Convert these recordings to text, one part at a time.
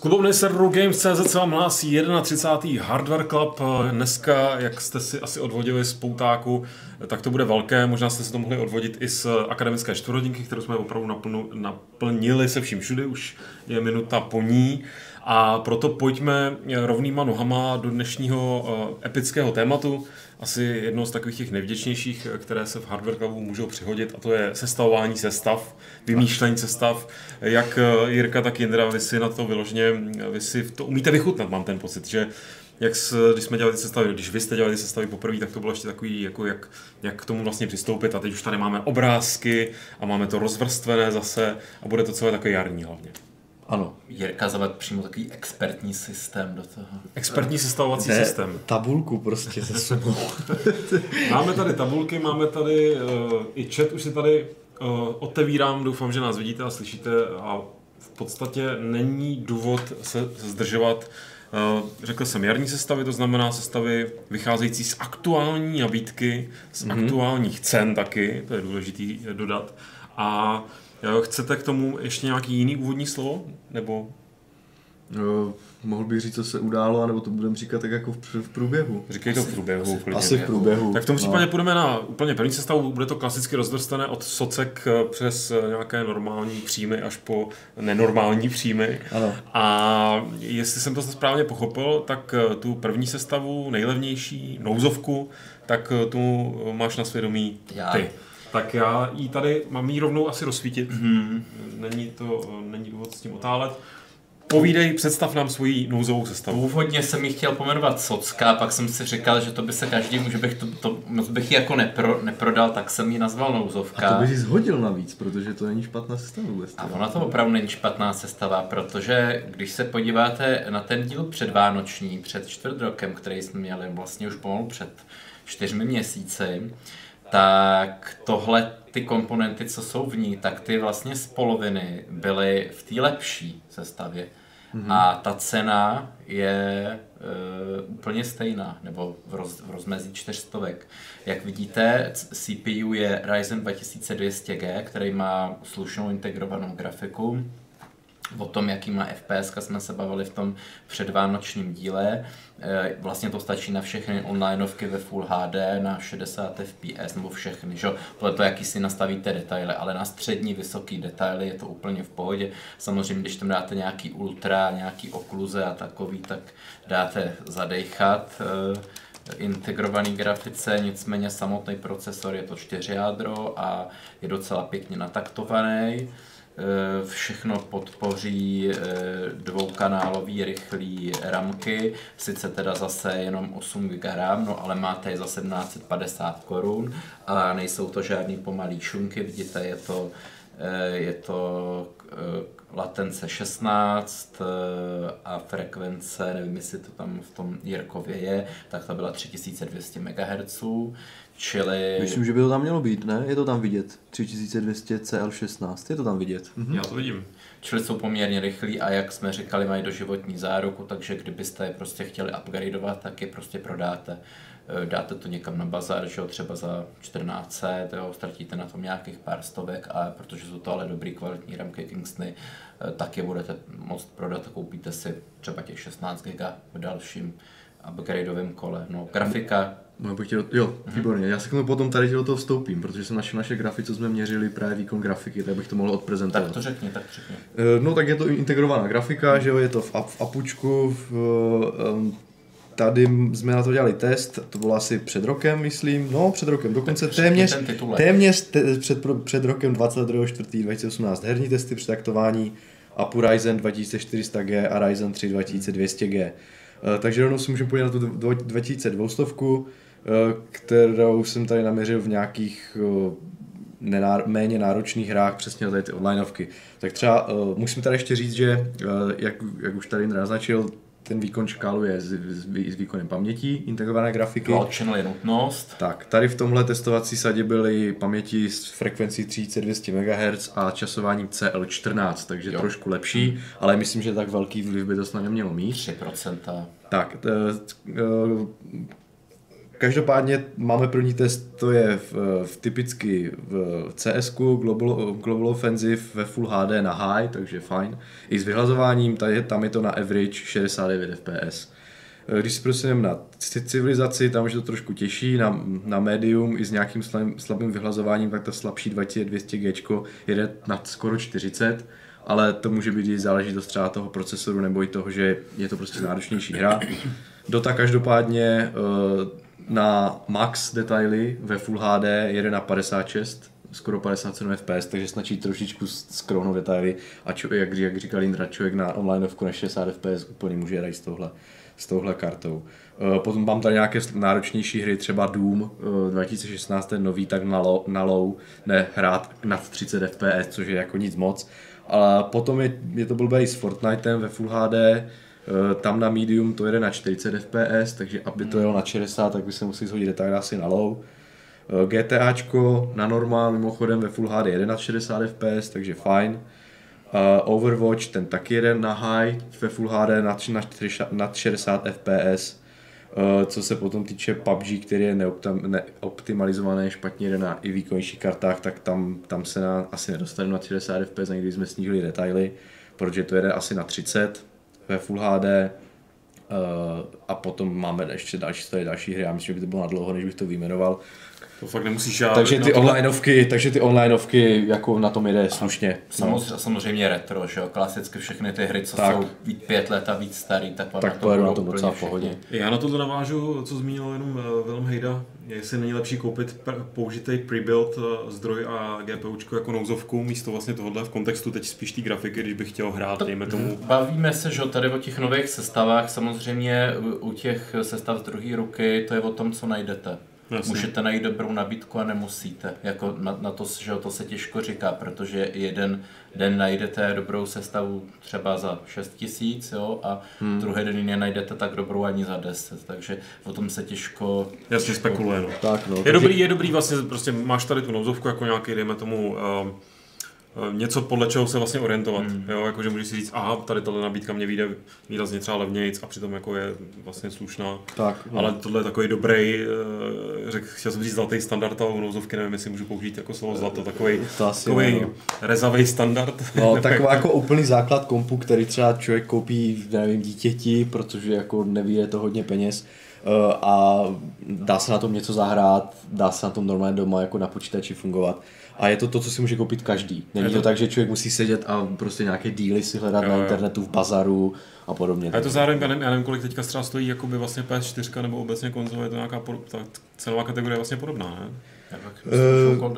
klubovny serveru Games.cz se vám hlásí 31. Hardware Club. Dneska, jak jste si asi odvodili z poutáku, tak to bude velké. Možná jste si to mohli odvodit i z akademické čtvrthodinky, kterou jsme opravdu naplnu, naplnili se vším všude, už je minuta po ní. A proto pojďme rovnýma nohama do dnešního eh, epického tématu. Asi jedno z takových těch nejvděčnějších, které se v Hardware Clubu můžou přihodit, a to je sestavování sestav, vymýšlení sestav. Jak eh, Jirka, tak Jindra, vy si na to vyloženě, vy si to umíte vychutnat, mám ten pocit, že jak s, když jsme dělali ty sestavy, když vy jste dělali ty sestavy poprvé, tak to bylo ještě takový, jako jak, jak k tomu vlastně přistoupit. A teď už tady máme obrázky a máme to rozvrstvené zase a bude to celé takové jarní hlavně. Ano. Jirka zaved přímo takový expertní systém do toho. Expertní sestavovací ne, systém. Tabulku prostě se sebou. máme tady tabulky, máme tady uh, i chat, už si tady uh, otevírám, doufám, že nás vidíte a slyšíte a v podstatě není důvod se zdržovat. Uh, řekl jsem jarní sestavy, to znamená sestavy vycházející z aktuální nabídky, z mm-hmm. aktuálních cen taky, to je důležité dodat. A Jo, chcete k tomu ještě nějaký jiný úvodní slovo? Nebo No, mohl bych říct, co se událo, anebo to budeme říkat tak jako v, v průběhu. Říkej to v průběhu. Asi, asi v průběhu. Tak v tom no. případě no. půjdeme na úplně první sestavu, bude to klasicky rozvrstené od socek eh, přes eh, nějaké normální příjmy až po nenormální příjmy. Ano. A jestli jsem to správně pochopil, tak eh, tu první sestavu, nejlevnější, nouzovku, tak tu máš na svědomí Já. Tak já ji tady mám jí rovnou asi rozsvítit. Mm-hmm. Není to, není důvod s tím otálet. Povídej, představ nám svoji nouzovou sestavu. Původně jsem ji chtěl pomenovat Socka, pak jsem si říkal, že to by se každý, že bych to, to moc bych ji jako nepro, neprodal, tak jsem ji nazval nouzovka. A to bych ji zhodil navíc, protože to není špatná sestava vůbec. A ona to opravdu není špatná sestava, protože když se podíváte na ten díl předvánoční, před čtvrt rokem, který jsme měli vlastně už pomalu před čtyřmi měsíci, tak tohle ty komponenty, co jsou v ní, tak ty vlastně z poloviny byly v té lepší sestavě. Mm-hmm. A ta cena je e, úplně stejná, nebo v, roz, v rozmezí čtyřstovek. Jak vidíte, CPU je Ryzen 2200G, který má slušnou integrovanou grafiku, O tom, jaký má FPS, jsme se bavili v tom předvánočním díle. E, vlastně to stačí na všechny onlineovky ve Full HD, na 60 FPS nebo všechny, že? Podle toho, jaký si nastavíte detaily, ale na střední, vysoký detaily je to úplně v pohodě. Samozřejmě, když tam dáte nějaký ultra, nějaký okluze a takový, tak dáte zadechat e, integrovaný grafice, nicméně samotný procesor je to 4 jádro a je docela pěkně nataktovaný. Eh, všechno podpoří eh, dvoukanálový rychlý ramky, sice teda zase jenom 8 GB RAM, no ale máte je za 1750 korun a nejsou to žádný pomalý šunky, vidíte, je to, eh, je to latence 16 a frekvence, nevím jestli to tam v tom Jirkově je, tak to byla 3200 MHz. Čili... Myslím, že by to tam mělo být, ne? Je to tam vidět. 3200 CL16, je to tam vidět. Mhm. Já to vidím. Čili jsou poměrně rychlí a jak jsme říkali, mají doživotní záruku, takže kdybyste je prostě chtěli upgradeovat, tak je prostě prodáte. Eh, dáte to někam na bazar, že jo, třeba za 14 jo, ztratíte na tom nějakých pár stovek, a protože jsou to ale dobrý kvalitní ramky Kingstony, eh, tak je budete moct prodat a koupíte si třeba těch 16 GB v dalším upgradeovém kole. No, grafika No, bych chtěl, jo, mhm. výborně. Já se k tomu potom tady do toho vstoupím, protože jsem našel naše grafy, co jsme měřili právě výkon grafiky, tak bych to mohl odprezentovat. Tak to řekni, tak řekni. Eh, no tak je to integrovaná grafika, že jo, je to v, v Apučku, v, um, tady jsme na to dělali test, to bylo asi před rokem, myslím, no před rokem, dokonce téměř, téměř te, před, před rokem 22.4.2018 herní testy přetaktování APU Ryzen 2400G a Ryzen 3 2200G. Takže rovnou si můžeme podívat na tu 2200 Eh, kterou jsem tady naměřil v nějakých eh, nenár- méně náročných hrách, přesně tady ty onlineovky. Tak třeba uh, musím tady ještě říct, že uh, jak, jak už tady naznačil, ten výkon škáluje s, s, s výkonem paměti, integrované grafiky. Optional je nutnost. Tak, tady v tomhle testovací sadě byly paměti s frekvencí 3200 MHz a časováním CL14, takže jo. trošku lepší, hmm. ale myslím, že tak velký vliv by to snad nemělo mít. 3%. Tak, t, t, každopádně máme první test, to je v, v typicky v CS, Global, Global Offensive ve Full HD na high, takže fajn. I s vyhlazováním, tady, tam je to na average 69 fps. Když se prostě na civilizaci, tam už to trošku těžší, na, na medium i s nějakým slabým, slabým vyhlazováním, tak to slabší 2200G jede na skoro 40 ale to může být i záležitost třeba toho procesoru nebo i toho, že je to prostě náročnější hra. Dota každopádně eh, na max detaily ve Full HD jede na 56, skoro 57 fps, takže snačí trošičku skrouhnout detaily a čo, jak, jak říkal Indra, člověk na onlineovku na 60 fps úplně může hrát s touhle, s touhle kartou. Eh, potom mám tady nějaké náročnější hry, třeba Doom 2016, ten nový, tak na low, na low ne hrát nad 30 fps, což je jako nic moc. Ale potom je, je to blbý s Fortniteem ve Full HD, eh, tam na medium to jede na 40 fps, takže aby to jelo na 60, tak by se museli shodit detail asi na low. Eh, GTAčko na normál mimochodem ve Full HD jede na 60 fps, takže fajn. Uh, Overwatch, ten taky jede na high ve Full HD na, na, na 60 fps. Uh, co se potom týče PUBG, který je neoptimalizovaný, špatně jde na i výkonnějších kartách, tak tam, tam se na, asi nedostane na 60 fps, ani když jsme snížili detaily, protože to jede asi na 30 ve Full HD. Eh, a potom máme ještě další, další hry, já myslím, že by to bylo na dlouho, než bych to vyjmenoval. To fakt nemusíš žádný. Takže ty onlineovky, takže ty onlineovky jako na tom jede slušně. Samozřejmě, no. samozřejmě retro, že jo, klasicky všechny ty hry, co tak. jsou víc pět let a víc starý, tak, tak to pojedu na tom docela v pohodě. Já na to navážu, co zmínil jenom eh, Velm Hejda, jestli není lepší koupit použitý prebuild eh, zdroj a GPUčko jako nouzovku místo vlastně tohohle v kontextu teď spíš té grafiky, když bych chtěl hrát, to, dejme tomu. Bavíme se, že tady o těch nových sestavách, samozřejmě u těch sestav z druhé ruky, to je o tom, co najdete. Jasně. Můžete najít dobrou nabídku a nemusíte. Jako na, na to, že to se těžko říká, protože jeden den najdete dobrou sestavu třeba za 6 tisíc, jo, a hmm. druhý den ji najdete tak dobrou ani za 10, takže o tom se těžko... Jasně těžko... spekuluje, no. Tak, no. Je dobrý, je dobrý vlastně, prostě máš tady tu nouzovku jako nějaký, dejme tomu, uh, Eh, něco, podle čeho se vlastně orientovat. Mm. Jo, jakože můžeš si říct, aha, tady tahle nabídka mě vyjde výrazně třeba levnějc a přitom jako je vlastně slušná. Tak, no. Ale tohle je takový dobrý, eh, řek, chtěl jsem říct zlatý standard, ale nouzovky nevím, jestli můžu použít jako slovo zlato, takový, to asi takový no. rezavý standard. No, takový jako úplný základ kompu, který třeba člověk koupí, nevím, dítěti, protože jako neví, to hodně peněz eh, a dá se na tom něco zahrát, dá se na tom normálně doma jako na počítači fungovat a je to to, co si může koupit každý. Není to... to tak, že člověk musí sedět a prostě nějaké díly si hledat jo, na internetu, v bazaru a podobně. A je to zároveň, já nevím, já nevím kolik teďka třeba stojí jakoby vlastně PS4 nebo obecně konzole, je to nějaká ta cenová kategorie vlastně podobná, ne? Uh,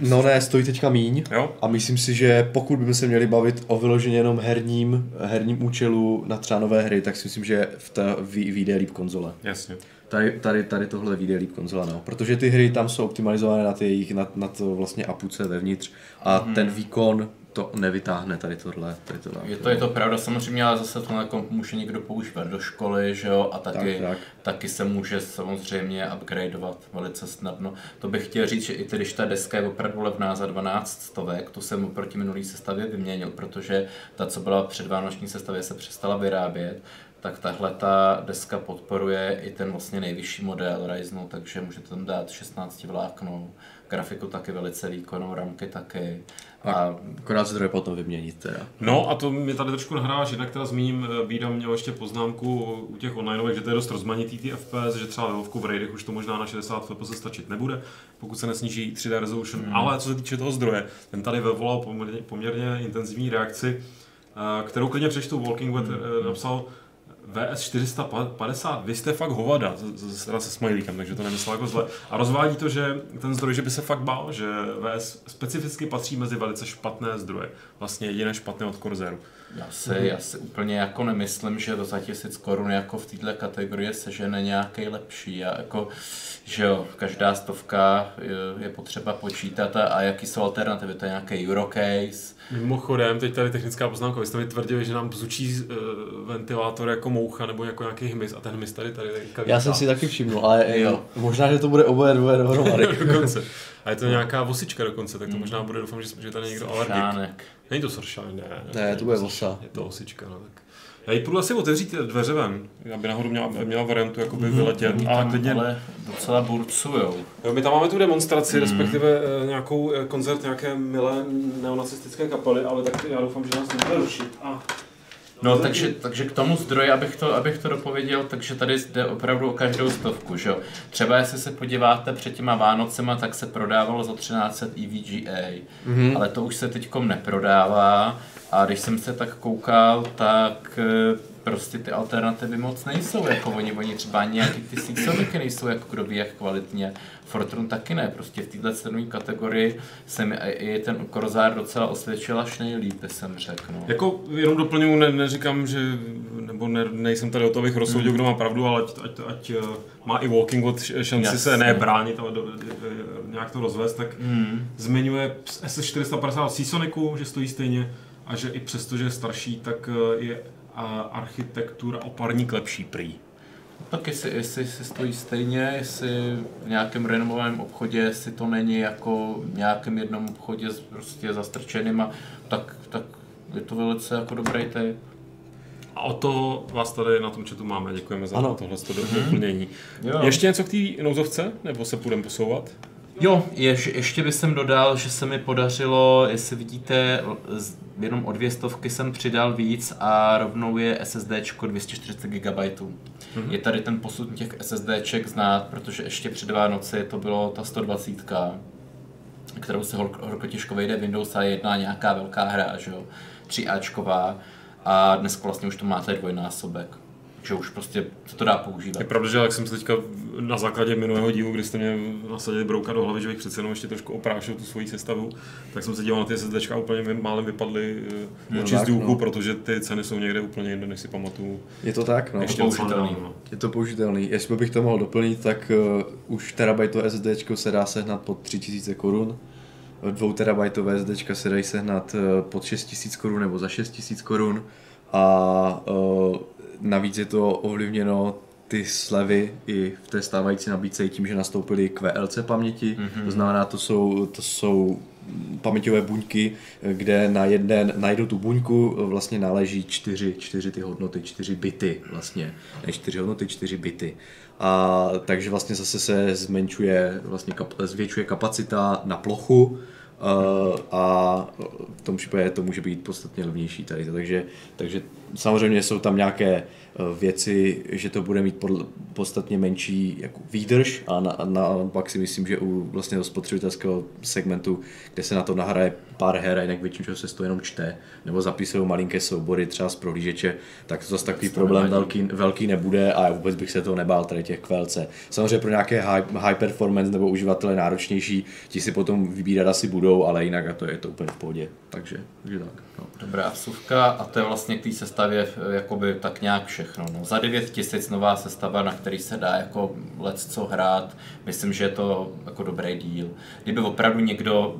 no ne, stojí teďka míň jo? a myslím si, že pokud bychom se měli bavit o vyloženě jenom herním, herním účelu na třeba nové hry, tak si myslím, že v té vyjde líp konzole. Jasně. Tady, tady, tady tohle vyjde líp konzola, no. Protože ty hry tam jsou optimalizované na, ty, na, na to vlastně apuce vevnitř a hmm. ten výkon to nevytáhne tady tohle. Tady tohle je, to, je to pravda, samozřejmě, ale zase to na komp může někdo používat do školy, že jo, a taky, tak, tak. taky se může samozřejmě upgradeovat velice snadno. To bych chtěl říct, že i když ta deska je opravdu levná za 12 stovek, to jsem proti minulý sestavě vyměnil, protože ta, co byla před vánoční sestavě, se přestala vyrábět tak tahle ta deska podporuje i ten vlastně nejvyšší model Ryzenu, takže můžete tam dát 16 vláknou, grafiku taky velice výkonnou, ramky taky. A akorát zdroje potom vyměnit teda. No a to mi tady trošku nahrává, jinak teda zmíním, Bída eh, měl ještě poznámku u těch online, že to je dost rozmanitý ty FPS, že třeba ve v Raidech už to možná na 60 FPS stačit nebude, pokud se nesníží 3D resolution, mm. ale co se týče toho zdroje, ten tady vyvolal poměrně, poměrně intenzivní reakci, eh, kterou klidně přečtu, Walking Wet mm. napsal, VS 450, vy jste fakt hovada, teda se smajlíkem, takže to nemyslel jako zle. A rozvádí to, že ten zdroj, že by se fakt bál, že VS specificky patří mezi velice špatné zdroje. Vlastně jediné špatné od Corsairu. Já si, mm. já si úplně jako nemyslím, že do za tisíc korun jako v této kategorii se žene nějaký lepší. Já jako, že jo, každá stovka je, je potřeba počítat a, a jaký jsou alternativy, to je nějaký Eurocase, Mimochodem, teď tady technická poznámka, vy jste mi tvrdili, že nám bzučí uh, ventilátor jako moucha nebo jako nějaký hmyz a ten hmyz tady tady teďka Já jsem si taky všiml, ale jo. možná, že to bude oboje dvoje dohromady. A je to nějaká vosička dokonce, tak to mm. možná bude, doufám, že, že tady někdo alergik. Není to sršánek, ne. Ne, to bude vosa. Je to osička, no tak. Já ji půjdu asi otevřít dveře ven, aby nahoru měla, měla variantu jakoby mm-hmm. vyletět. A klidně... Ale docela burcujou. Jo, my tam máme tu demonstraci, mm. respektive eh, nějakou eh, koncert nějaké milé neonacistické kapely, ale tak já doufám, že nás nebude rušit. A No, takže, takže k tomu zdroji, abych to, abych to dopověděl, takže tady jde opravdu o každou stovku, že jo. Třeba jestli se podíváte před těma Vánocema, tak se prodávalo za 1300 EVGA, mm-hmm. ale to už se teďkom neprodává a když jsem se tak koukal, tak eh, prostě ty alternativy moc nejsou, jako oni, oni třeba nějaký ty sísoniky nejsou jako kdo ví jak kvalitně, Fortune taky ne, prostě v této cenové kategorii se mi i ten Korzár docela osvědčil až nejlíp, jsem řekl. No. Jako jenom doplňuji, ne, neříkám, že, nebo ne, nejsem tady o to, abych rozsoudil, mm. kdo má pravdu, ale ať, ať, ať eh, má i Walking Wood šanci Jasně. se nebránit, ale do, nějak to rozvést, tak mm. zmiňuje SS450 Seasoniku, že stojí stejně a že i přesto, že je starší, tak eh, je architektura oparník lepší prý. Tak jestli, jestli si stojí stejně, jestli v nějakém renovovaném obchodě, jestli to není jako v nějakém jednom obchodě s prostě zastrčeným, a tak, tak je to velice jako dobrý typ. A o to vás tady na tom chatu máme. Děkujeme za ano. tohle mm-hmm. doplnění. Jo. Ještě něco k té nouzovce, nebo se půjdeme posouvat? Jo, ješ, ještě bych jsem dodal, že se mi podařilo, jestli vidíte, jenom o dvě stovky jsem přidal víc a rovnou je SSD 240 GB. Mm-hmm. Je tady ten posun těch SSDček znát, protože ještě před Vánoci to bylo ta 120, kterou se horko těžko vejde Windows a jedna nějaká velká hra, že jo, 3Ačková a dnes vlastně už to máte dvojnásobek že už prostě se to dá používat. Je pravda, že jak jsem se teďka na základě minulého dílu, kdy jste mě nasadili brouka do hlavy, že bych přece jenom ještě trošku oprášil tu svoji sestavu, tak jsem se díval na ty SSD a úplně málem vypadly no, oči z důku, no. protože ty ceny jsou někde úplně jinde, než si pamatuju. Je to tak, no. Ještě použitelný. No. Je to použitelný. Jestli bych to mohl doplnit, tak uh, už terabajtové SSD se dá sehnat pod 3000 korun. 2 terabajtové SD se dají sehnat uh, pod 6000 korun nebo za 6000 korun a uh, Navíc je to ovlivněno ty slevy i v té stávající nabídce tím, že nastoupily QLC paměti, mm-hmm. to znamená, to jsou, to jsou paměťové buňky, kde na jeden, na jednu tu buňku vlastně náleží čtyři, čtyři ty hodnoty, čtyři bity vlastně, ne čtyři hodnoty, čtyři bity. A takže vlastně zase se zmenšuje, vlastně kap, zvětšuje kapacita na plochu, a v tom případě to může být podstatně levnější tady. Takže, takže samozřejmě jsou tam nějaké Eh, věci, že to bude mít podle, podstatně menší jako výdrž a na, na, pak si myslím, že u vlastně spotřebitelského segmentu, kde se na to nahraje pár her a jinak většinou se to jenom čte, nebo zapisují malinké soubory třeba z prohlížeče, tak to zase takový problém velký, velký nebude a vůbec bych se toho nebál tady těch QLC. Samozřejmě pro nějaké high, high performance nebo uživatele náročnější, ti si potom vybírat asi budou, ale jinak a to je to úplně v pohodě. Takže, takže tak. No. Dobrá vsuvka a to je vlastně k té sestavě jakoby tak nějak všechno. No. Za 9 tisíc nová sestava, na který se dá jako let co hrát, myslím, že je to jako dobrý díl. Kdyby opravdu někdo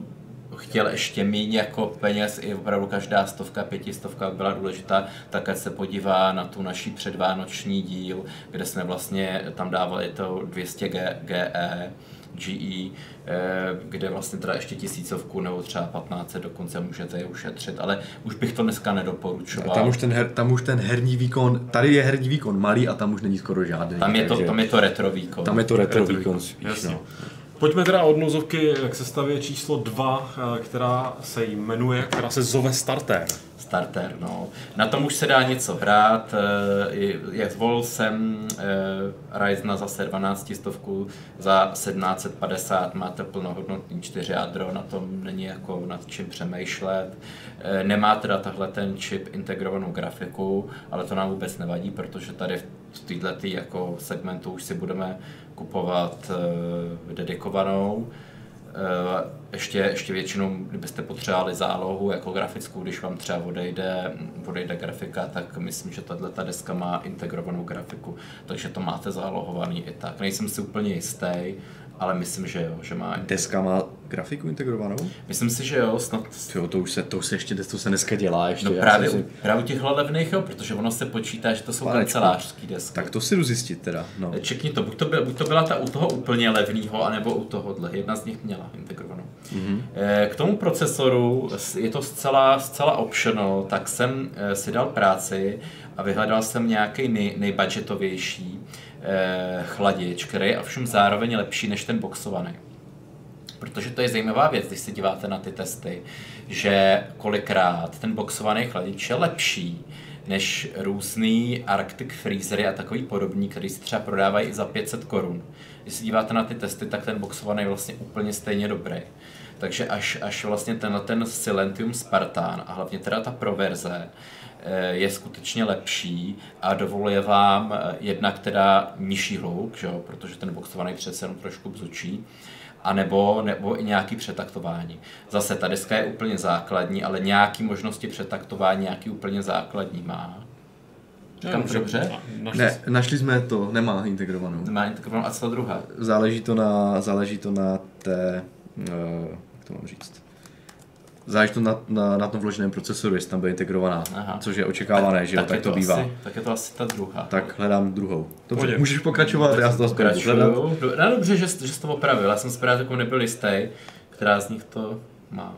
chtěl ještě méně jako peněz, i opravdu každá stovka, pětistovka byla důležitá, tak ať se podívá na tu naší předvánoční díl, kde jsme vlastně tam dávali to 200 GE, GE, eh, kde vlastně teda ještě tisícovku nebo třeba 15 dokonce můžete je ušetřit, ale už bych to dneska nedoporučoval. Tam už ten, her, tam už ten herní výkon, tady je herní výkon malý a tam už není skoro žádný. Tam je to, tam je to retro výkon. Tam je to retro, retro výkon, spíš, no. Pojďme teda od nozovky k sestavě číslo 2, eh, která se jmenuje, která se zove Starter. Starter, no. Na tom už se dá něco hrát. Eh, jak zvolil jsem eh, Ryzena zase 12 stovku za 1750, máte plnohodnotný 4 jádro, na tom není jako nad čím přemýšlet. Nemá teda tahle ten čip integrovanou grafiku, ale to nám vůbec nevadí, protože tady v této jako segmentu už si budeme kupovat dedikovanou. Uh, ještě, ještě většinou, kdybyste potřebovali zálohu jako grafickou, když vám třeba odejde, odejde grafika, tak myslím, že tahle ta deska má integrovanou grafiku, takže to máte zálohovaný i tak. Nejsem si úplně jistý, ale myslím, že jo, že má. Deska má grafiku integrovanou? Myslím si, že jo, snad. Jo, to už se, to už se ještě, to se dneska dělá ještě. No právě, si... právě u těch levných, jo, protože ono se počítá, že to jsou kancelářský desky. Tak to si jdu zjistit teda, no. Čekni to, buď to, byla, buď to byla ta u toho úplně levného, anebo u tohohle. Jedna z nich měla integrovanou. Mm-hmm. K tomu procesoru je to zcela, zcela optional, tak jsem eh, si dal práci a vyhledal jsem nějaký nej, nejbudgetovější eh, chladič, který je ovšem zároveň lepší než ten boxovaný. Protože to je zajímavá věc, když se díváte na ty testy, že kolikrát ten boxovaný chladič je lepší než různý Arctic Freezery a takový podobný, který se třeba prodávají za 500 korun. Když se díváte na ty testy, tak ten boxovaný je vlastně úplně stejně dobrý. Takže až, až vlastně ten, ten Silentium Spartan a hlavně teda ta proverze je skutečně lepší a dovoluje vám eh, jednak teda nižší hlouk, že jo, protože ten boxovaný přece jenom trošku bzučí, a nebo, nebo i nějaký přetaktování. Zase ta deska je úplně základní, ale nějaký možnosti přetaktování nějaký úplně základní má. Kam dobře? dobře? Našli ne, našli jsme to, nemá integrovanou. Nemá integrovanou, a co druhá? Záleží to na, záleží to na té, uh, jak to mám říct, záleží to na, na, na tom vloženém procesoru, jestli tam bude integrovaná, Aha. což je očekávané, tak, že jo, tak, tak to, to bývá. Asi, tak je to asi ta druhá. Tak hledám druhou. Dobře, Pojď. můžeš pokračovat, já to pokračuju. No dobře, že, že jsi to opravil, já jsem si právě takovou nebyl jistý, která z nich to má.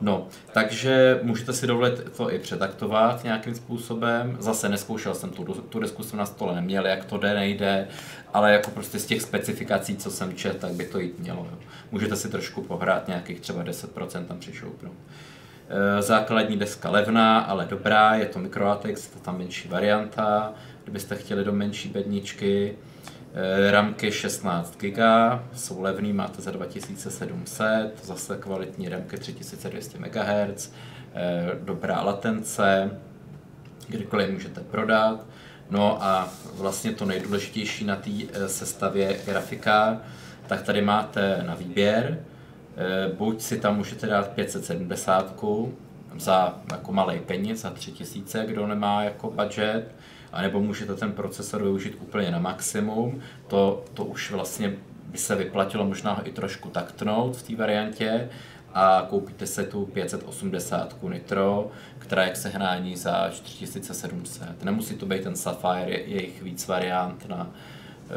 No, takže můžete si dovolit to i přetaktovat nějakým způsobem. Zase neskoušel jsem tu, tu desku jsem na stole neměl, jak to jde, nejde, ale jako prostě z těch specifikací, co jsem čet, tak by to jít mělo. Jo. Můžete si trošku pohrát nějakých třeba 10% tam přišoupnout. E, základní deska levná, ale dobrá, je to MicroAtex, je to tam menší varianta, kdybyste chtěli do menší bedničky. Eh, ramky 16 GB, jsou levný, máte za 2700, zase kvalitní ramky 3200 MHz, eh, dobrá latence, kdykoliv můžete prodat. No a vlastně to nejdůležitější na té eh, sestavě grafika, tak tady máte na výběr, buď si tam můžete dát 570 za jako malý peněz, za 3000, kdo nemá jako budget, anebo můžete ten procesor využít úplně na maximum. To, to už vlastně by se vyplatilo možná i trošku taktnout v té variantě a koupíte se tu 580 Nitro, která je k sehnání za 4700. Nemusí to být ten Sapphire, je jich víc variant na, e,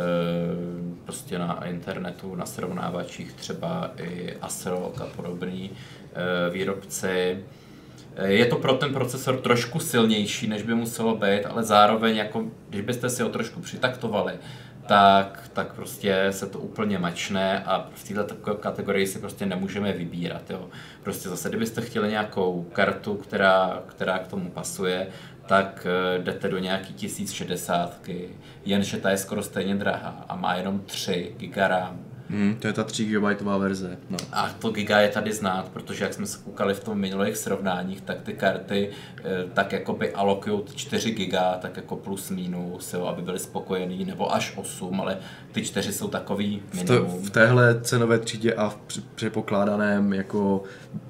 prostě na internetu, na srovnávačích třeba i ASRock a podobný e, výrobci. Je to pro ten procesor trošku silnější, než by muselo být, ale zároveň, jako, když byste si ho trošku přitaktovali, tak, tak prostě se to úplně mačne a v této kategorii si prostě nemůžeme vybírat. Jo. Prostě zase, kdybyste chtěli nějakou kartu, která, která k tomu pasuje, tak eh, jdete do nějaký 1060, jenže ta je skoro stejně drahá a má jenom 3 GB RAM Hmm, to je ta 3 GB verze. No. A to giga je tady znát, protože jak jsme se koukali v tom minulých srovnáních, tak ty karty eh, tak jako by alokují 4 giga, tak jako plus minus, jo, aby byli spokojení, nebo až 8, ale ty 4 jsou takový minimum. V, v téhle cenové třídě a v předpokládaném jako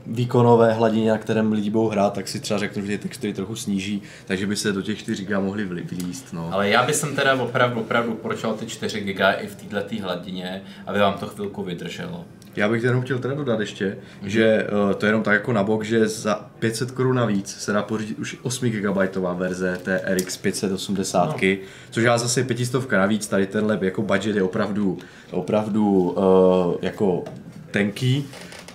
výkonové hladině, na kterém lidi budou hrát, tak si třeba řeknu, že ty textury trochu sníží, takže by se do těch 4 GB mohli vylíst. No. Ale já bych teda opravdu, opravdu poročal ty 4 GB i v této hladině, aby vám to chvilku vydrželo. Já bych jenom chtěl teda dodat ještě, mm-hmm. že uh, to je jenom tak jako na bok, že za 500 korun navíc se dá pořídit už 8 GB verze té RX 580, no. což já zase 500 navíc, tady tenhle jako budget je opravdu, opravdu uh, jako tenký,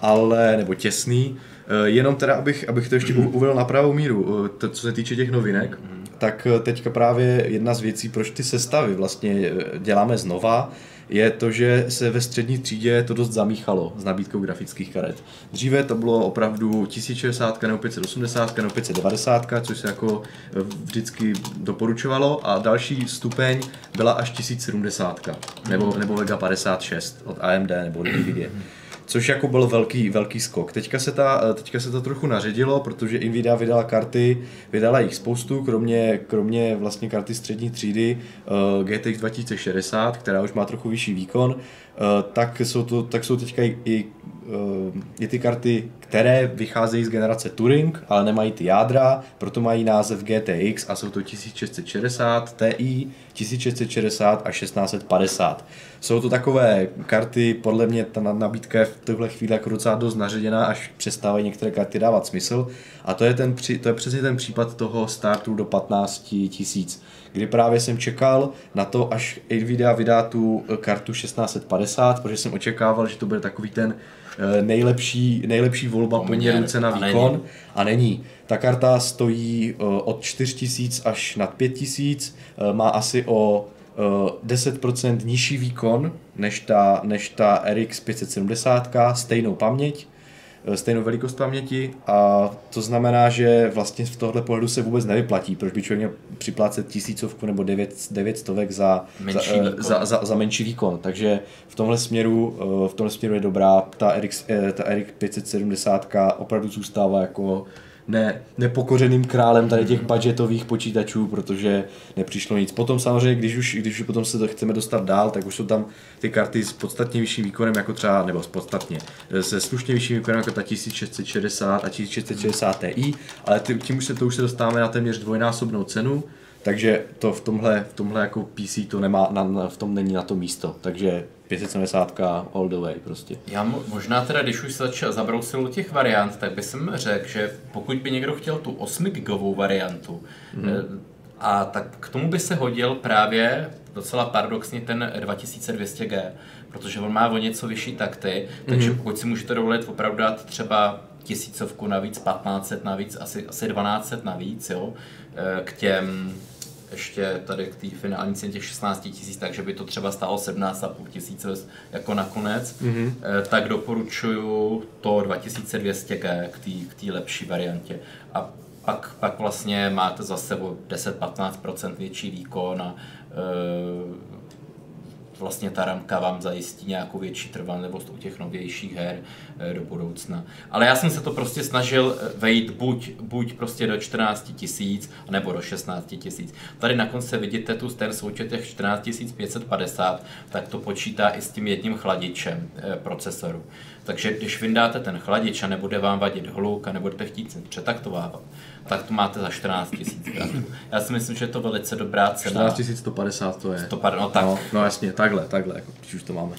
ale, nebo těsný, uh, jenom teda, abych, abych to ještě mm-hmm. uvedl na pravou míru, uh, to, co se týče těch novinek, mm-hmm. tak teďka právě jedna z věcí, proč ty sestavy vlastně děláme znova, je to, že se ve střední třídě to dost zamíchalo s nabídkou grafických karet. Dříve to bylo opravdu 1060 nebo 580 nebo 590, což se jako vždycky doporučovalo a další stupeň byla až 1070 nebo, nebo Vega 56 od AMD nebo Nvidia což jako byl velký, velký skok. Teďka se, ta, teďka se to trochu naředilo, protože Nvidia vydala karty, vydala jich spoustu, kromě, kromě vlastně karty střední třídy uh, GTX 2060, která už má trochu vyšší výkon, uh, tak, jsou to, tak jsou teďka i, i, i ty karty, které vycházejí z generace Turing, ale nemají ty jádra, proto mají název GTX a jsou to 1660 Ti, 1660 a 1650. jsou to takové karty, podle mě ta nabídka je v tuhle chvíli jako docela dost naředěná, až přestávají některé karty dávat smysl. A to je, ten, to je přesně ten případ toho startu do 15 tisíc, kdy právě jsem čekal na to, až Nvidia vydá tu kartu 1650, protože jsem očekával, že to bude takový ten eh, nejlepší, nejlepší volba poměru cena výkon není. a není. Ta karta stojí eh, od 4000 až nad 5000, eh, má asi o 10% nižší výkon než ta, než ta RX 570, stejnou paměť, eh, stejnou velikost paměti a to znamená, že vlastně v tohle pohledu se vůbec nevyplatí, proč by člověk měl připlácet tisícovku nebo devět, devět stovek za, menší za, eh, za, za, za, menší výkon. Takže v tomhle směru, eh, v tomhle směru je dobrá, ta RX, ta RX 570 opravdu zůstává jako ne, nepokořeným králem tady těch budgetových počítačů, protože nepřišlo nic. Potom samozřejmě, když už, když už potom se to chceme dostat dál, tak už jsou tam ty karty s podstatně vyšším výkonem, jako třeba, nebo s podstatně, se slušně vyšším výkonem, jako ta 1660 a 1660 Ti, ale tím už se to už se dostáváme na téměř dvojnásobnou cenu, takže to v tomhle, v tomhle jako PC to nemá, na, v tom není na to místo, takže 570 all the way prostě. Já možná teda, když už se začal zabrousil do těch variant, tak bych jsem řekl, že pokud by někdo chtěl tu 8 gigovou variantu, mm. a tak k tomu by se hodil právě docela paradoxně ten 2200G, protože on má o něco vyšší takty, takže mm. pokud si můžete dovolit opravdu dát třeba tisícovku navíc, 1500 navíc, asi, asi 1200 navíc, jo, eh, k těm ještě tady k té finální ceně těch 16 tisíc, takže by to třeba stálo 17,5 tisíce jako nakonec, mm-hmm. tak doporučuju to 2200G k té lepší variantě. A pak, pak vlastně máte zase o 10-15% větší výkon a e, vlastně ta ramka vám zajistí nějakou větší trvanlivost u těch novějších her eh, do budoucna. Ale já jsem se to prostě snažil eh, vejít buď, buď prostě do 14 tisíc, nebo do 16 tisíc. Tady na konci vidíte tu ten součet těch 14 550, tak to počítá i s tím jedním chladičem eh, procesoru. Takže když vyndáte ten chladič a nebude vám vadit hluk a nebudete chtít přetaktovávat, tak to máte za 14 tisíc Já si myslím, že je to velice dobrá cena. 14 150 to je. 150, no, tak. No, no jasně, takhle, takhle, jako, když už to máme.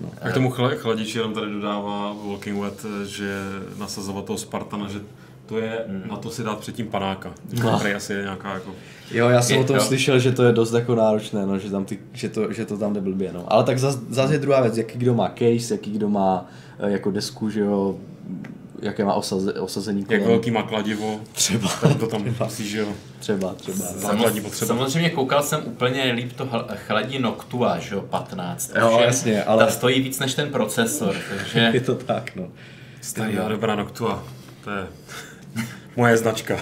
No. A k tomu chladiči jenom tady dodává Walking Wet, že nasazovat toho Spartana, že to je, hmm. na to si dát předtím panáka. No. asi je nějaká jako... Jo, já jsem je, o tom jo. slyšel, že to je dost jako náročné, no, že, tam ty, že, to, že to tam jde blbě. No. Ale tak zase zas je druhá věc, jaký kdo má case, jaký kdo má eh, jako desku, že jo, jaké má osaze, osazení kolem. Jak velký má kladivo. Třeba. To tam třeba. musíš, že jo. Třeba, třeba. Základní potřeba. Samozřejmě koukal jsem úplně líp to chladí Noctua, že jo, 15. Jo, jasně, ale... Ta stojí víc než ten procesor, takže... je to tak, no. Stará dobrá Noctua, to je moje značka.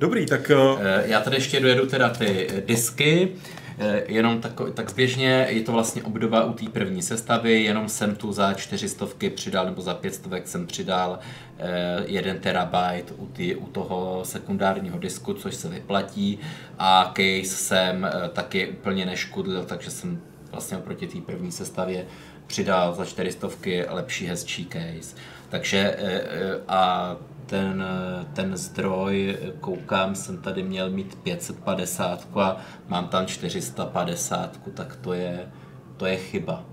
Dobrý, tak... Eh, já tady ještě dojedu teda ty disky. Eh, jenom tak, tak zběžně je to vlastně obdoba u té první sestavy, jenom jsem tu za čtyřistovky přidal, nebo za pětstovek jsem přidal eh, jeden terabyte u, tý, u toho sekundárního disku, což se vyplatí a case jsem eh, taky úplně neškudlil, takže jsem vlastně oproti té první sestavě přidal za čtyřistovky lepší, hezčí case. Takže a ten, ten zdroj, koukám, jsem tady měl mít 550 a mám tam 450, tak to je, to je chyba.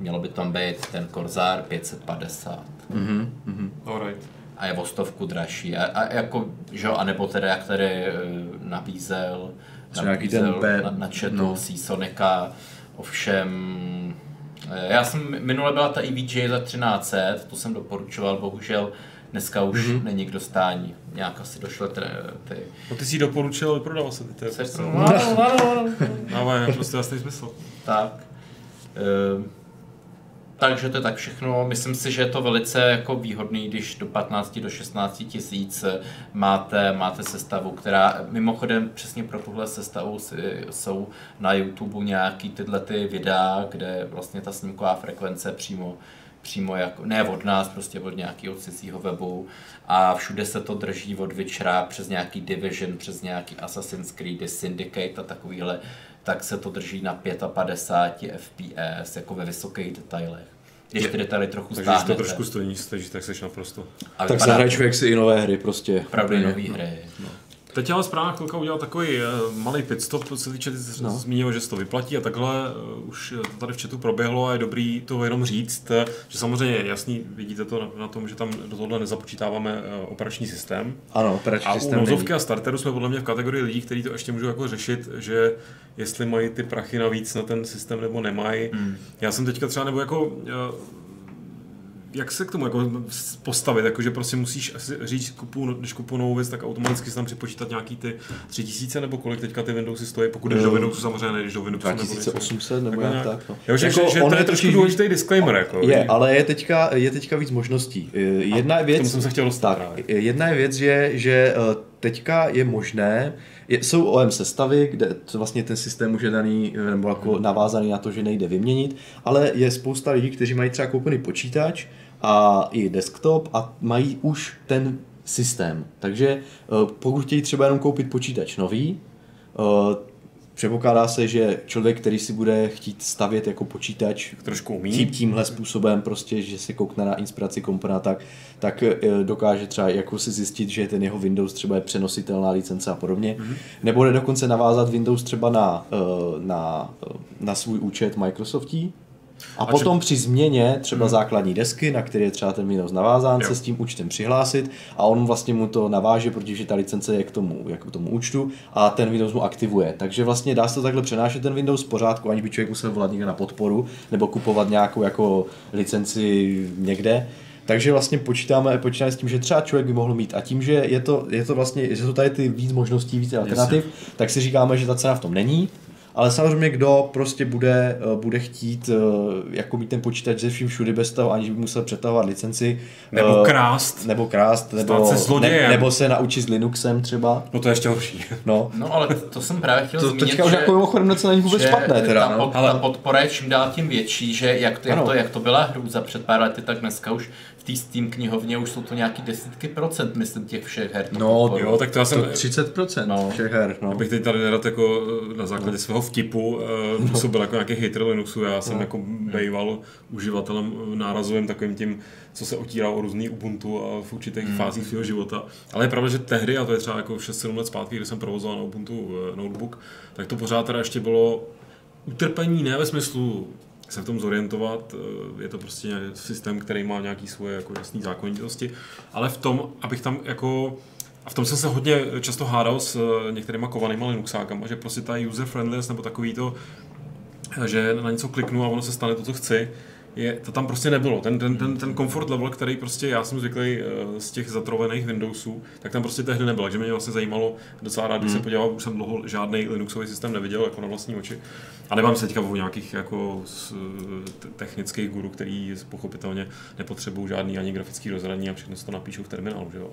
Mělo by tam být ten Corsair 550. Mm-hmm, mm-hmm. Alright. A je o stovku dražší. A, a jako, že a nebo teda jak tady eh, nabízel, nabízel ten na, na chatu no. Sonika, ovšem eh, já jsem, minule byla ta EVJ za 1300, to jsem doporučoval, bohužel Dneska už mm-hmm. není k dostání. Nějak asi došlo ty... ty... No ty jsi doporučil, vyprodal se ty. To je prostě... No, prostě jasný smysl. Tak. E, takže to je tak všechno. Myslím si, že je to velice jako výhodný, když do 15 do 16 tisíc máte, máte sestavu, která mimochodem přesně pro tuhle sestavu jsou na YouTube nějaký tyhle ty videa, kde vlastně ta snímková frekvence přímo přímo jako, ne od nás, prostě od nějakého cizího webu a všude se to drží od Witchera přes nějaký Division, přes nějaký Assassin's Creed, Syndicate a takovýhle, tak se to drží na 55 fps, jako ve vysokých detailech. Když ty detaily trochu Takže když to trošku stojí, stojí tak seš naprosto. A tak zahraj člověk si i nové hry prostě. Pravdy nové hry. No. Teď ale správná chvilka udělal takový uh, malý pit stop, co se týče, no. zmínil, že se to vyplatí a takhle uh, už to tady v chatu proběhlo a je dobrý to jenom říct, že samozřejmě jasný, vidíte to na, na tom, že tam do tohle nezapočítáváme uh, operační systém. Ano, operační a systém. A u a starteru jsme podle mě v kategorii lidí, kteří to ještě můžou jako řešit, že jestli mají ty prachy navíc na ten systém nebo nemají. Hmm. Já jsem teďka třeba, nebo jako uh, jak se k tomu jako postavit, jako že prostě musíš asi říct, kupu, když kupu novou věc, tak automaticky se tam připočítat nějaký ty 3000 nebo kolik teďka ty Windowsy stojí, pokud jdeš do Windowsu samozřejmě, nejdeš do Windowsu 2800 nebo, nebo jak tak. No. Jo, že, jako že, že to je trošku důležitý disclaimer. Jako, je, ale je teďka, je teďka víc možností. Jedna je věc, jsem se chtěl dostat tak, jedna je věc, že, že eh, teďka je možné, je, jsou OM sestavy, kde vlastně ten systém už je daný, nebo jako navázaný na to, že nejde vyměnit, ale je spousta lidí, kteří mají třeba koupený počítač a i desktop a mají už ten systém. Takže eh, pokud chtějí třeba jenom koupit počítač nový, eh, Předpokládá se, že člověk, který si bude chtít stavět jako počítač trošku umí. Tím, tímhle způsobem, prostě, že si koukne na inspiraci kompona, tak, tak eh, dokáže třeba jako si zjistit, že ten jeho Windows třeba je přenositelná licence a podobně. Mm-hmm. Nebo dokonce navázat Windows třeba na, na, na svůj účet Microsoftí, a, a potom či... při změně třeba hmm. základní desky, na které je třeba ten Windows navázán, jo. se s tím účtem přihlásit a on vlastně mu to naváže, protože ta licence je k tomu, jako k tomu účtu a ten Windows mu aktivuje. Takže vlastně dá se to takhle přenášet ten Windows v pořádku, ani by člověk musel volat někde na podporu nebo kupovat nějakou jako licenci někde. Takže vlastně počítáme, počítáme s tím, že třeba člověk by mohl mít a tím, že je to, je to vlastně, že jsou tady ty víc možností, víc alternativ, yes. tak si říkáme, že ta cena v tom není, ale samozřejmě kdo prostě bude, eh, bude chtít eh, jako mít ten počítač ze vším všude bez toho, aniž by musel přetahovat licenci. Nebo eh, krást. Nebo krást, nebo, se ne, nebo se naučit s Linuxem třeba. No to je ještě horší. No, no ale to jsem právě chtěl to, zmínit, teďka už jako mimochodem něco není vůbec špatné. Teda, ta, no. pod, ta podpora je čím dál tím větší, že jak to, jak to, jak to byla hrůza před pár lety, tak dneska už v té Steam knihovně už jsou to nějaký desítky procent, myslím, těch všech her. No, jo, tak to já jsem... To 30 procent no. všech her, no. Abych teď tady nerad jako na základě no. svého vtipu uh, působil jako nějaký hater Linuxu, já jsem no. jako bejval uživatelem nárazovým takovým tím, co se otírá o různý Ubuntu a v určitých mm. fázích svého života. Ale je pravda, že tehdy, a to je třeba jako 6-7 let zpátky, kdy jsem provozoval na Ubuntu eh, notebook, tak to pořád teda ještě bylo utrpení ne ve smyslu se v tom zorientovat. Eh, je to prostě systém, který má nějaký svoje jako jasné zákonitosti, ale v tom, abych tam jako a v tom jsem se hodně často hádal s eh, některýma kovanýma Linuxákama, že prostě ta user friendliness nebo takový to, že na něco kliknu a ono se stane to, co chci, je, to tam prostě nebylo. Ten, ten, ten, ten comfort level, který prostě já jsem zvyklý uh, z těch zatrovených Windowsů, tak tam prostě tehdy nebyl. Takže mě vlastně zajímalo docela rád, když hmm. se podíval, už jsem dlouho žádný Linuxový systém neviděl jako na vlastní oči. A nemám se teďka o nějakých jako z, technických guru, který pochopitelně nepotřebují žádný ani grafický rozhraní a všechno se to napíšou v terminálu, že jo.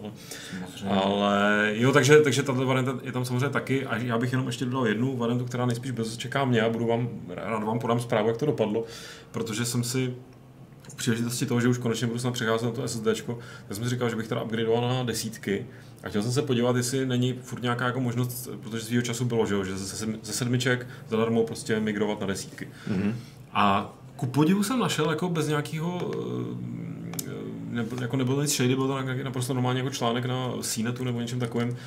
Ale, ale jo, takže, takže tato varianta je tam samozřejmě taky a já bych jenom ještě dodal jednu variantu, která nejspíš bez čeká mě a budu vám, rád vám podám zprávu, jak to dopadlo, protože jsem si příležitosti toho, že už konečně budu snad přecházet na to SSD, tak jsem si říkal, že bych teda upgradeoval na desítky a chtěl jsem se podívat, jestli není furt nějaká jako možnost, protože svýho času bylo, že, jo, že ze sedmiček zadarmo prostě migrovat na desítky. Mm-hmm. A ku podivu jsem našel jako bez nějakého eh, ne, jako nebylo nic shady, byl to naprosto normálně jako článek na CNETu nebo něčem takovým,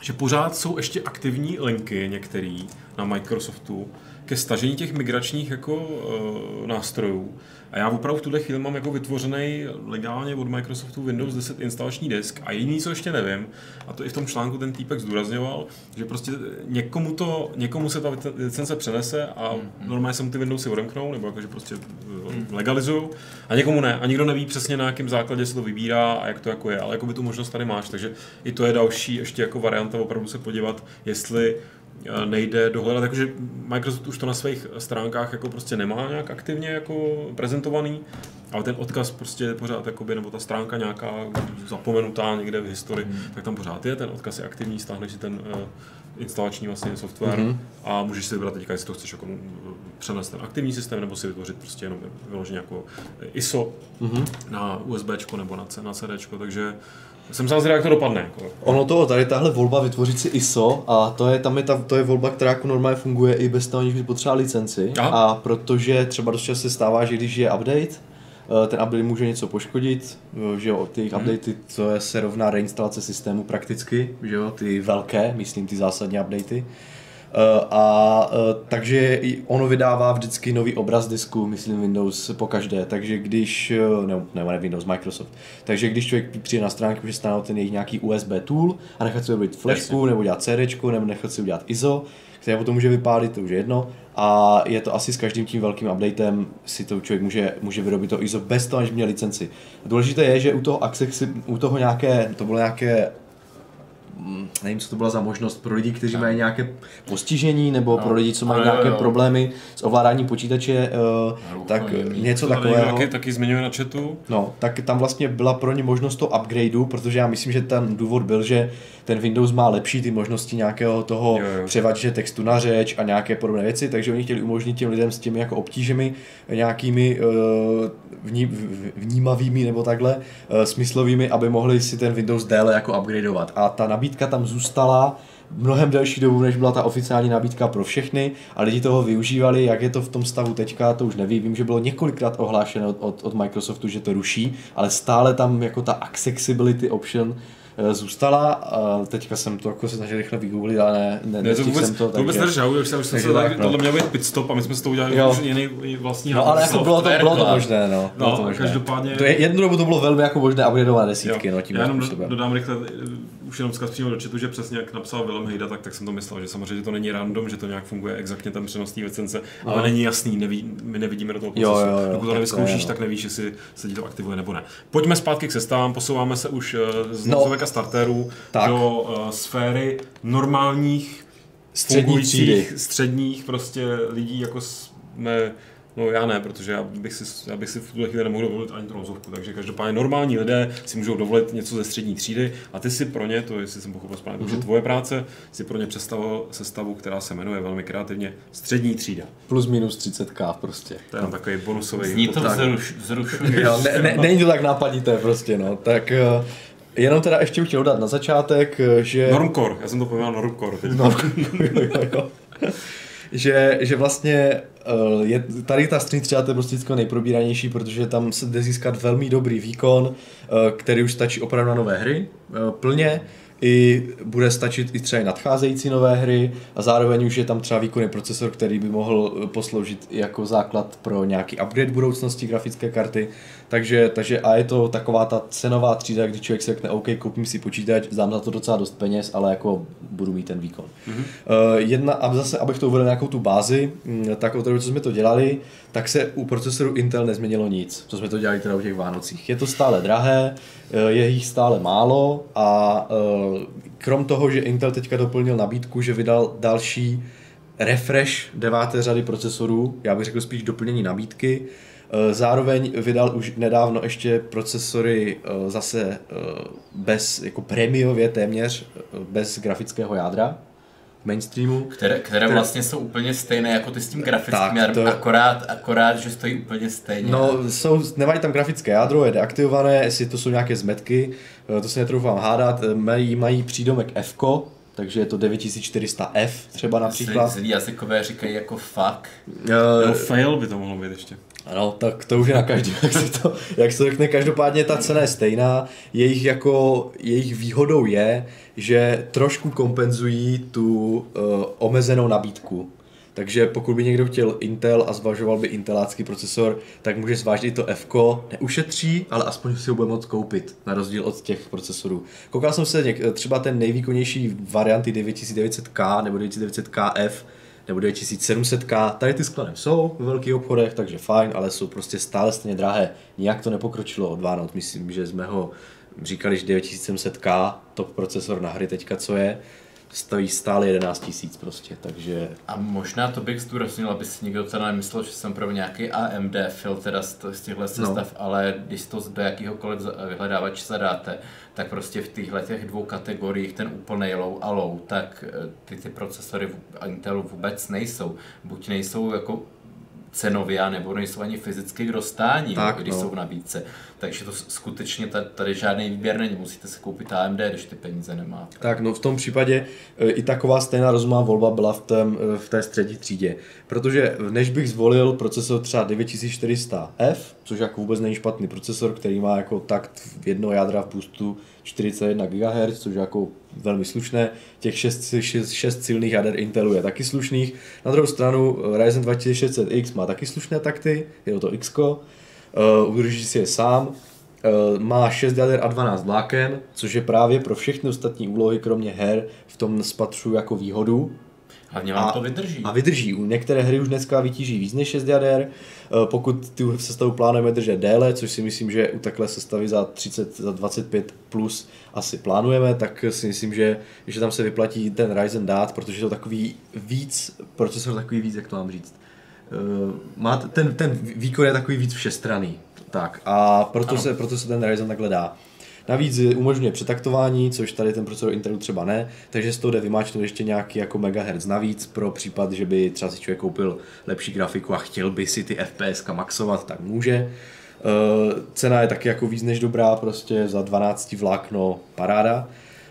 že pořád jsou ještě aktivní linky některý na Microsoftu ke stažení těch migračních jako uh, nástrojů a já opravdu v tuhle chvíli mám jako vytvořený legálně od Microsoftu Windows 10 instalační disk a jediný, co ještě nevím, a to i v tom článku ten týpek zdůrazňoval, že prostě někomu, to, někomu se ta licence přenese a mm-hmm. normálně se mu ty Windowsy odemknou, nebo jakože prostě mm. legalizují a někomu ne. A nikdo neví přesně na jakém základě se to vybírá a jak to jako je, ale jako by tu možnost tady máš, takže i to je další ještě jako varianta opravdu se podívat, jestli nejde dohledat, jakože Microsoft už to na svých stránkách jako prostě nemá nějak aktivně jako prezentovaný, ale ten odkaz prostě pořád, jakoby, nebo ta stránka nějaká zapomenutá někde v historii, mm. tak tam pořád je, ten odkaz je aktivní, stáhneš si ten uh, instalační vlastně software mm-hmm. a můžeš si vybrat teďka, jestli to chceš jako přenést ten aktivní systém, nebo si vytvořit prostě jenom vyloženě jako ISO mm-hmm. na USB nebo na, C, na CD, takže jsem sám zvědavý, jak to dopadne. Jako. Ono to, tady tahle volba vytvořit si ISO a to je, tam je, ta, to je volba, která jako normálně funguje i bez toho, aniž by potřeba licenci. Aha. A protože třeba dost se stává, že když je update, Eh, ten update může něco poškodit, eh, že jo, ty jejich hmm. updaty, co je, se rovná reinstalace systému prakticky, že jo, ty velké, myslím ty zásadní updaty. Uh, a uh, takže ono vydává vždycky nový obraz disku, myslím Windows po každé, takže když, uh, ne, ne, Windows, Microsoft, takže když člověk přijde na stránku, že stane ten jejich nějaký USB tool a nechat si udělat flashku, nebo dělat CD, nebo nechat si udělat ISO, které potom může vypálit, to už je jedno, a je to asi s každým tím velkým updatem si to člověk může, může vyrobit to ISO bez toho, aniž měl licenci. Důležité je, že u toho Access, u toho nějaké, to bylo nějaké nevím, co to byla za možnost pro lidi, kteří no. mají nějaké postižení, nebo no. pro lidi, co mají no, nějaké problémy s ovládáním počítače, uh, tak něco takového. Taky, taky zmiňuje na chatu. No, tak tam vlastně byla pro ně možnost to upgradeu, protože já myslím, že ten důvod byl, že ten Windows má lepší ty možnosti nějakého toho převaděče textu na řeč a nějaké podobné věci, takže oni chtěli umožnit těm lidem s těmi jako obtížemi nějakými uh, vní, vnímavými nebo takhle uh, smyslovými, aby mohli si ten Windows déle jako upgradeovat. A ta nabídka tam zůstala mnohem delší dobu, než byla ta oficiální nabídka pro všechny a lidi toho využívali, jak je to v tom stavu teďka, to už nevím, vím, že bylo několikrát ohlášeno od, od, od Microsoftu, že to ruší, ale stále tam jako ta accessibility option Eh, zůstala. A teďka jsem to jako se snažil rychle vygooglit, ale ne, ne, ne to vůbec, jsem to. To vůbec neřešil, už jsem, už jsem se tak, no. tohle měl být pit stop a my jsme s to udělali jo. už jiný vlastní No ale jako bylo to, bylo to možné, no. No, to možné. každopádně... To je, jednu dobu to bylo velmi jako možné upgradeovat desítky, jo. no tím Já jenom dodám rychle, už jenom vzkaz přímo do chatu, že přesně jak napsal Willem Hejda, tak, tak jsem to myslel, že samozřejmě to není random, že to nějak funguje exaktně ten přenos té licence, no. ale není jasný, neví, my nevidíme do toho procesu. Jo, jo, jo, Dokud to nevyzkoušíš, no. tak nevíš, jestli se ti to aktivuje nebo ne. Pojďme zpátky k sestavám, posouváme se už eh, z no. a starterů tak. do uh, sféry normálních střední třídy. středních prostě lidí, jako jsme No já ne, protože já bych si, já bych si v tuhle chvíli nemohl dovolit ani tu rozhovku, takže každopádně normální lidé si můžou dovolit něco ze střední třídy a ty si pro ně, to jestli jsem pochopil správně, mm-hmm. tvoje práce, si pro ně představil sestavu, která se jmenuje velmi kreativně střední třída. Plus minus 30k prostě. To je no. takový bonusový. Zní to vzruš, jo, ne, ne, není to tak nápadité prostě, no. Tak uh, Jenom teda ještě chtěl dát na začátek, eh, že... Normcore, já jsem to pojmenoval Normcore. Normcore, že, že vlastně je, tady ta třeba to je prostě nejprobíranější, protože tam se jde získat velmi dobrý výkon, eh, který už stačí opravdu na nové hry plně i bude stačit i třeba nadcházející nové hry a zároveň už je tam třeba výkonný procesor, který by mohl posloužit jako základ pro nějaký upgrade budoucnosti grafické karty. Takže, takže a je to taková ta cenová třída, kdy člověk si řekne, OK, koupím si počítač, dám za to docela dost peněz, ale jako budu mít ten výkon. Mm-hmm. Uh, jedna, a zase, abych to uvedl nějakou tu bázi, mm, tak od toho, co jsme to dělali, tak se u procesoru Intel nezměnilo nic, co jsme to dělali teda u těch Vánocích. Je to stále drahé, eh, je jich stále málo a uh, krom toho, že Intel teďka doplnil nabídku, že vydal další refresh deváté řady procesorů, já bych řekl spíš doplnění nabídky, zároveň vydal už nedávno ještě procesory eh, zase eh, bez, jako prémiově téměř, bez grafického jádra mainstreamu. Které, které vlastně jsou úplně stejné jako ty s tím grafickým jádrem, to... akorát, akorát, že stojí úplně stejně. No, jsou, nemají tam grafické jádro, je deaktivované, jestli to jsou nějaké zmetky, to se netroufám hádat, mají, mají přídomek F, takže je to 9400F třeba například. Zlí jazykové říkají jako fuck. Uh, no, fail by to mohlo být ještě. Ano, tak to už je na každý, jak se to, jak se řekne. Každopádně ta cena je stejná. Jejich, jako, jejich výhodou je, že trošku kompenzují tu uh, omezenou nabídku. Takže pokud by někdo chtěl Intel a zvažoval by intelácký procesor, tak může zvážit to F, neušetří, ale aspoň si ho bude moct koupit, na rozdíl od těch procesorů. Koukal jsem se něk, třeba ten nejvýkonnější varianty 9900K nebo 9900KF, nebo 9700K, tady ty sklady jsou v velkých obchodech, takže fajn, ale jsou prostě stále stejně drahé. Nijak to nepokročilo od Vánoc, myslím, že jsme ho říkali, že 9700K, top procesor na hry teďka co je, stojí stále 11 tisíc prostě, takže... A možná to bych zdůraznil, aby si někdo teda nemyslel, že jsem pro nějaký AMD fil teda z, z těchto sestav, no. ale když to do jakýhokoliv vyhledávače zadáte, tak prostě v těchto těch dvou kategoriích, ten úplný low a low, tak eh, ty, ty procesory Intelu vůbec nejsou. Buď nejsou jako cenově, nebo nejsou ani fyzicky k dostání, tak, když no. jsou v nabídce. Takže to skutečně tady žádný výběr není, musíte si koupit AMD, když ty peníze nemá. Tak no v tom případě e, i taková stejná rozumná volba byla v, tém, e, v té střední třídě. Protože než bych zvolil procesor třeba 9400F, což jako vůbec není špatný procesor, který má jako takt jedno jádra v boostu 41 GHz, což je jako velmi slušné. Těch 6, 6, 6 silných jader Intelu je taky slušných. Na druhou stranu e, Ryzen 2600X má taky slušné takty, je to X, uh, udrží si je sám, uh, má 6 jader a 12 vláken, což je právě pro všechny ostatní úlohy, kromě her, v tom spatřu jako výhodu. Hlavně vám a, to vydrží. A vydrží. U některé hry už dneska vytíží víc než 6 jader. Uh, pokud tu sestavu plánujeme držet déle, což si myslím, že u takhle sestavy za 30, za 25 plus asi plánujeme, tak si myslím, že, že tam se vyplatí ten Ryzen dát, protože to takový víc, procesor takový víc, jak to mám říct uh, má ten, ten výkon je takový víc všestranný. Tak a proto se, proto se ten Ryzen takhle dá. Navíc umožňuje přetaktování, což tady ten procesor Intelu třeba ne, takže z toho jde vymáčknout ještě nějaký jako megahertz navíc pro případ, že by třeba si člověk koupil lepší grafiku a chtěl by si ty FPS maxovat, tak může. Uh, cena je taky jako víc než dobrá, prostě za 12 vlákno paráda.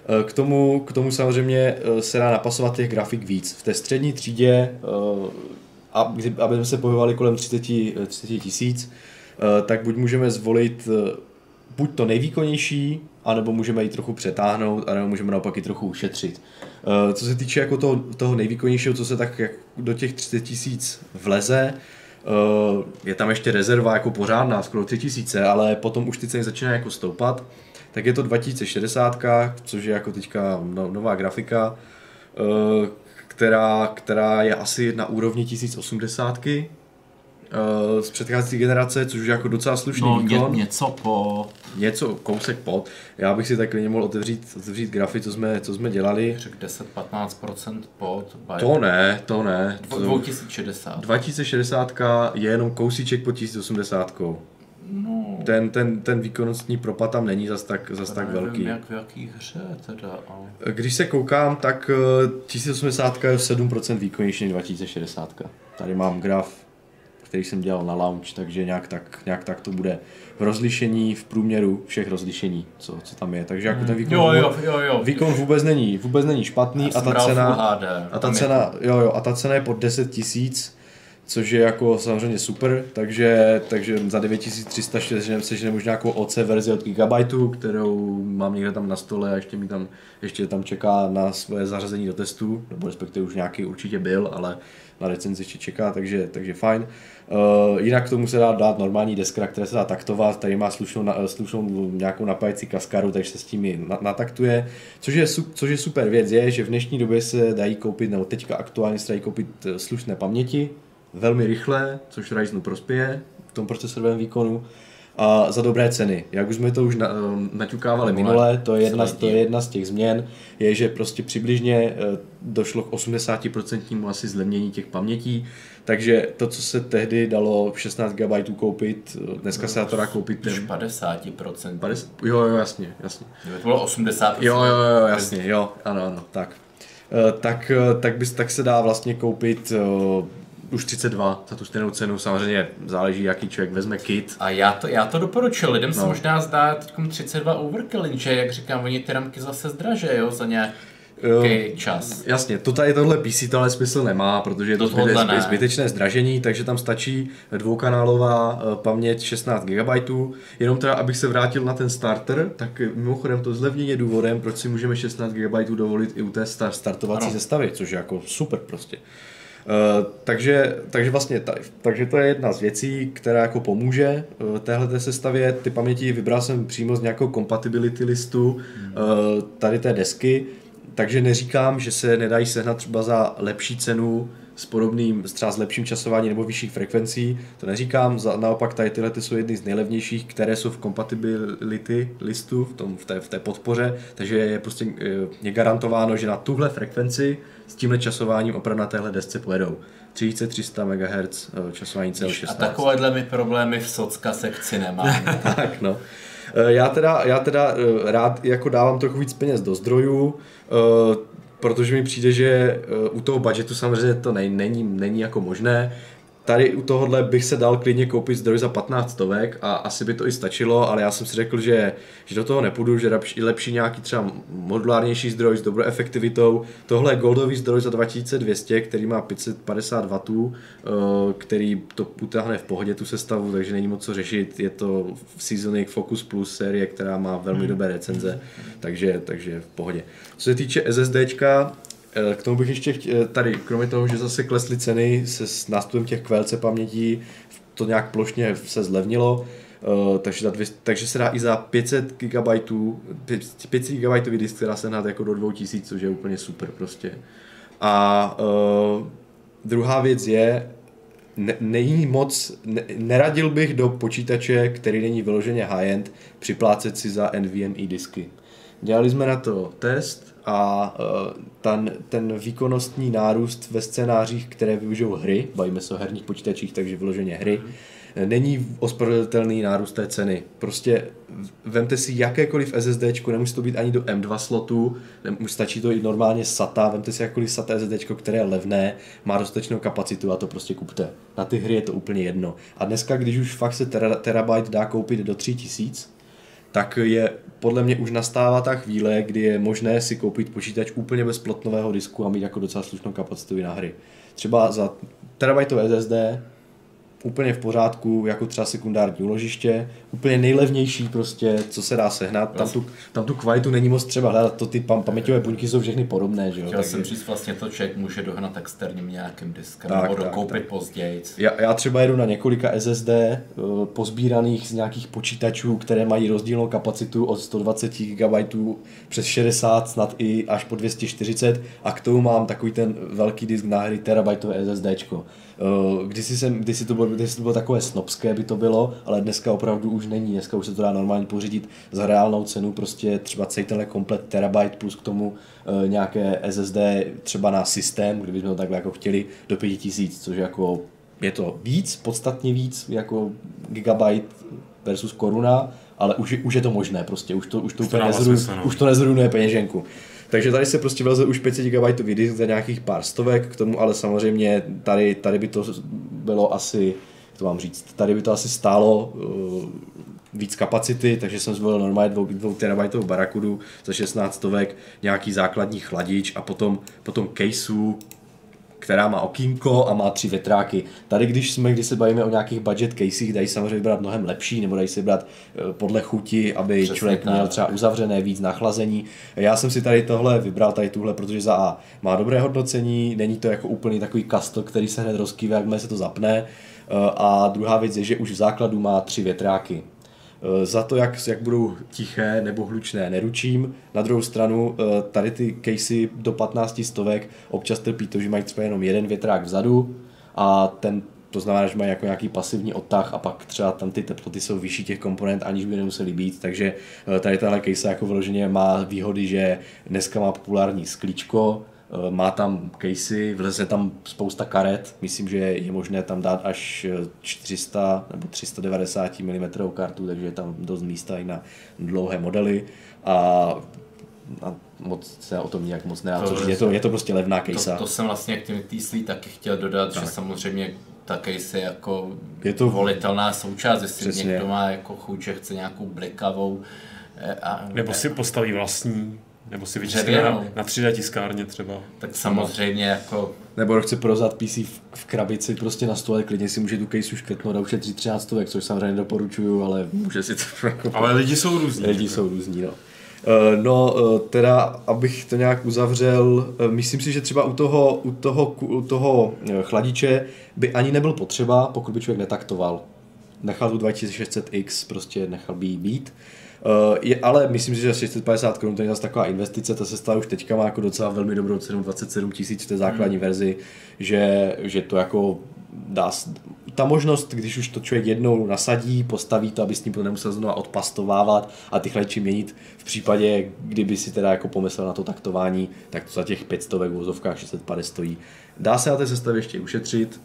Uh, k tomu, k tomu samozřejmě se dá napasovat těch grafik víc. V té střední třídě aby jsme se pohybovali kolem 30, 30 tisíc, tak buď můžeme zvolit buď to nejvýkonnější, anebo můžeme ji trochu přetáhnout, anebo můžeme naopak i trochu ušetřit. Eh, co se týče jako toho, toho nejvýkonnějšího, co se tak do těch 30 tisíc vleze, je tam ještě rezerva jako pořádná, skoro 3000, ale potom už ty ceny začínají jako stoupat, tak je to 2060, což je jako teďka no, nová grafika, která, která je asi na úrovni 1080 uh, z předcházející generace, což je jako docela slušný no, výkon. Ně, něco po... Něco, kousek pod. Já bych si takhle mohl otevřít, otevřít grafy, co jsme, co jsme dělali. Řek 10-15% pod. To ne, to ne. 2060. 2060 je jenom kousíček pod 1080. No. Ten, ten, ten výkonnostní propad tam není zas tak, zas tak nevím, velký. jak v jaký hře teda. Ale... Když se koukám, tak 1080 eh, je 7% výkonnější než 2060. Tady mám graf, který jsem dělal na launch, takže nějak tak, nějak tak to bude v rozlišení, v průměru všech rozlišení, co, co tam je. Takže jako ten výkon, jo, jo, jo, jo. výkon vůbec není, vůbec není špatný a ta cena, a ta cena, jo, jo, a ta cena je pod 10 tisíc což je jako samozřejmě super, takže, takže za 9300 seženeme už nějakou OC verzi od Gigabyteu, kterou mám někde tam na stole a ještě mi tam, ještě tam čeká na svoje zařazení do testu, nebo respektive už nějaký určitě byl, ale na recenzi ještě čeká, takže, takže fajn. Uh, jinak k tomu se dá dát normální deskra, která se dá taktovat, tady má slušnou, slušnou nějakou napájecí kaskaru, takže se s tím nataktuje. Což je, což je super věc, je, že v dnešní době se dají koupit, nebo teďka aktuálně se dají koupit eh, slušné paměti, velmi rychle, což Ryzenu prospěje v tom procesorovém výkonu a za dobré ceny. Jak už jsme to už na, um, naťukávali minule, to je, jedna, to je jedna z těch změn, je, že prostě přibližně eh, došlo k 80% asi zlevnění těch pamětí, takže to, co se tehdy dalo v 16 GB koupit, eh, dneska se to dá koupit... Ten... 50%. 50, jo, jo, jasně, jasně. to bylo 80%. Jo, jo, jo, jasně, jo, ano, ano, tak. Eh, tak, tak, bys, tak se dá vlastně koupit už 32 za tu stejnou cenu, samozřejmě záleží, jaký člověk vezme kit. A já to, já to doporučuji, lidem no. se možná zdá teď 32 overkill, že jak říkám, oni ty ramky zase zdraže, jo, za nějak Okay, čas. Jasně, to tady tohle PC to ale smysl nemá, protože je to, to zbyte, zbytečné zdražení, takže tam stačí dvoukanálová eh, paměť 16 GB. Jenom teda, abych se vrátil na ten starter, tak mimochodem to zlevnění je důvodem, proč si můžeme 16 GB dovolit i u té startovací ano. zestavy, což je jako super prostě. Uh, takže, takže vlastně tady, takže to je jedna z věcí, která jako pomůže uh, téhle sestavě. Ty paměti vybral jsem přímo z nějakého compatibility listu hmm. uh, tady té desky, takže neříkám, že se nedají sehnat třeba za lepší cenu s podobným, třeba s lepším časováním nebo vyšších frekvencí, to neříkám, za, naopak tady tyhle ty jsou jedny z nejlevnějších, které jsou v compatibility listu, v, tom, v, té, v té podpoře, takže je prostě je garantováno, že na tuhle frekvenci s tímhle časováním opravdu na téhle desce pojedou. 3300 MHz časování CL16. A takovéhle mi problémy v socka sekci nemám. tak no. Eh, já teda, já teda eh, rád jako dávám trochu víc peněz do zdrojů, eh, protože mi přijde, že u toho budgetu samozřejmě to není, není jako možné. Tady u tohohle bych se dal klidně koupit zdroj za 15 stovek a asi by to i stačilo, ale já jsem si řekl, že, že do toho nepůjdu, že lepší, lepší nějaký třeba modulárnější zdroj s dobrou efektivitou. Tohle je goldový zdroj za 2200, který má 550 W, eh, který to utáhne v pohodě tu sestavu, takže není moc co řešit. Je to Seasonic Focus Plus série, která má velmi hmm. dobré recenze, takže, takže v pohodě. Co se týče SSDčka, k tomu bych ještě chtěl, eh, tady, kromě toho, že zase klesly ceny se s nástupem těch QLC pamětí, to nějak plošně se zlevnilo, Uh, takže, dvě, takže se dá i za 500 GB, 500 GB disk, se hnát jako do 2000, což je úplně super prostě. A uh, druhá věc je, ne, není moc, ne, neradil bych do počítače, který není vyloženě high-end, připlácet si za NVMe disky. Dělali jsme na to test, a uh, ten, ten výkonnostní nárůst ve scénářích, které využijou hry, bavíme se o herních počítačích, takže vyloženě hry, mm. není ospravedlitelný nárůst té ceny. Prostě vemte si jakékoliv SSD, nemusí to být ani do M2 slotu, stačí to i normálně SATA, vemte si jakkoliv SATA SSD, které je levné, má dostatečnou kapacitu a to prostě kupte. Na ty hry je to úplně jedno. A dneska, když už fakt se terabyte dá koupit do 3000, tak je podle mě už nastává ta chvíle, kdy je možné si koupit počítač úplně bez plotnového disku a mít jako docela slušnou kapacitu na hry. Třeba za terabajtové SSD úplně v pořádku, jako třeba sekundární uložiště, úplně nejlevnější prostě, co se dá sehnat. Tam tu, tam tu kvalitu není moc třeba hledat, to ty pam, paměťové buňky jsou všechny podobné, že jo. Chtěl jsem říct, vlastně to člověk může dohnat externím nějakým diskem, tak, nebo dokoupit tak, později. Já, já, třeba jedu na několika SSD eh, pozbíraných z nějakých počítačů, které mají rozdílnou kapacitu od 120 GB přes 60, snad i až po 240 a k tomu mám takový ten velký disk na hry terabajtové SSDčko. Eh, kdysi, jsem, kdysi, to bylo, kdysi to bylo takové snobské, by to bylo, ale dneska opravdu už není. Dneska už se to dá normálně pořídit za reálnou cenu, prostě třeba celý tenhle komplet terabyte plus k tomu uh, nějaké SSD třeba na systém, kdybychom to takhle jako chtěli, do 5000, což jako je to víc, podstatně víc, jako gigabyte versus koruna, ale už, už je to možné, prostě už to, už to, úplně nezrujnuje, no. už to nezrujnuje peněženku. Takže tady se prostě vleze už 500 GB disk za nějakých pár stovek, k tomu ale samozřejmě tady, tady by to bylo asi, jak to mám říct, tady by to asi stálo uh, víc kapacity, takže jsem zvolil normálně 2, 2 TB barakudu za 16 stovek, nějaký základní chladič a potom, potom caseů, která má okýnko a má tři větráky. Tady, když jsme, když se bavíme o nějakých budget casech, dají samozřejmě brát mnohem lepší, nebo dají se brát eh, podle chuti, aby Přesně člověk tak. měl třeba uzavřené víc nachlazení. Já jsem si tady tohle vybral, tady tuhle, protože za A má dobré hodnocení, není to jako úplný takový kastel, který se hned rozkýve, jakmile se to zapne. Eh, a druhá věc je, že už v základu má tři větráky. Eh, za to, jak, jak budou tiché nebo hlučné, neručím. Na druhou stranu, eh, tady ty casey do 15 stovek občas trpí to, že mají třeba jenom jeden větrák vzadu a ten to znamená, že mají jako nějaký pasivní odtah a pak třeba tam ty teploty jsou vyšší těch komponent, aniž by nemuseli být, takže eh, tady tahle case jako vyloženě má výhody, že dneska má populární sklíčko, má tam casey, vleze tam spousta karet, myslím, že je možné tam dát až 400 nebo 390 mm kartu, takže je tam dost místa i na dlouhé modely a, a moc se o tom nějak moc nedá to, je to, je to prostě levná case. To, to jsem vlastně k těm týslí taky chtěl dodat, tak. že samozřejmě ta case je jako je to volitelná součást, jestli Přesně. někdo má jako chuť, že chce nějakou blikavou eh, a, Nebo si postaví vlastní nebo si vytiskne na, na 3D tiskárně třeba. Tak samozřejmě jako... Nebo chce prozat PC v, v krabici prostě na stole, klidně si může tu case už škrtnout a ušetří 13 stovek, což samozřejmě doporučuju, ale může si to jako... Ale lidi jsou různí. Lidi jsou různí, no. Eh, no, eh, teda, abych to nějak uzavřel, eh, myslím si, že třeba u toho, u toho, u toho chladiče by ani nebyl potřeba, pokud by člověk netaktoval. Nechal tu 2600X, prostě nechal by jí být. Uh, je, ale myslím si, že 650 korun to je zase taková investice, ta se stala už teďka má jako docela velmi dobrou cenu, 27 tisíc v té základní hmm. verzi, že, že to jako dá, ta možnost, když už to člověk jednou nasadí, postaví to, aby s ním to nemusel znovu odpastovávat a ty chladiče měnit v případě, kdyby si teda jako pomyslel na to taktování, tak to za těch 500 v vozovkách 650 stojí. Dá se na té sestavě ještě ušetřit,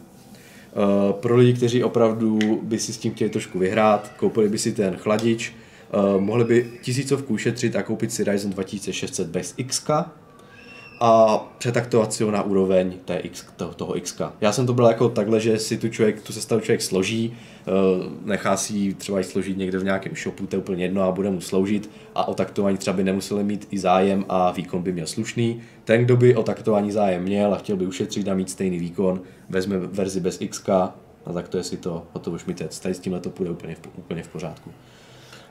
Uh, pro lidi, kteří opravdu by si s tím chtěli trošku vyhrát, koupili by si ten chladič, Uh, mohli by tisícovku ušetřit a koupit si Ryzen 2600 bez X. a přetaktovat si ho na úroveň té X, toho, toho X. Já jsem to byl jako takhle, že si tu, člověk, tu sestavu člověk složí, eh, nechá si ji třeba i složit někde v nějakém shopu, to je úplně jedno a bude mu sloužit a o taktování třeba by nemuseli mít i zájem a výkon by měl slušný. Ten, kdo by o taktování zájem měl a chtěl by ušetřit a mít stejný výkon, vezme verzi bez X a taktuje si to, a to už mi teď, s tímhle to půjde úplně v, úplně v pořádku.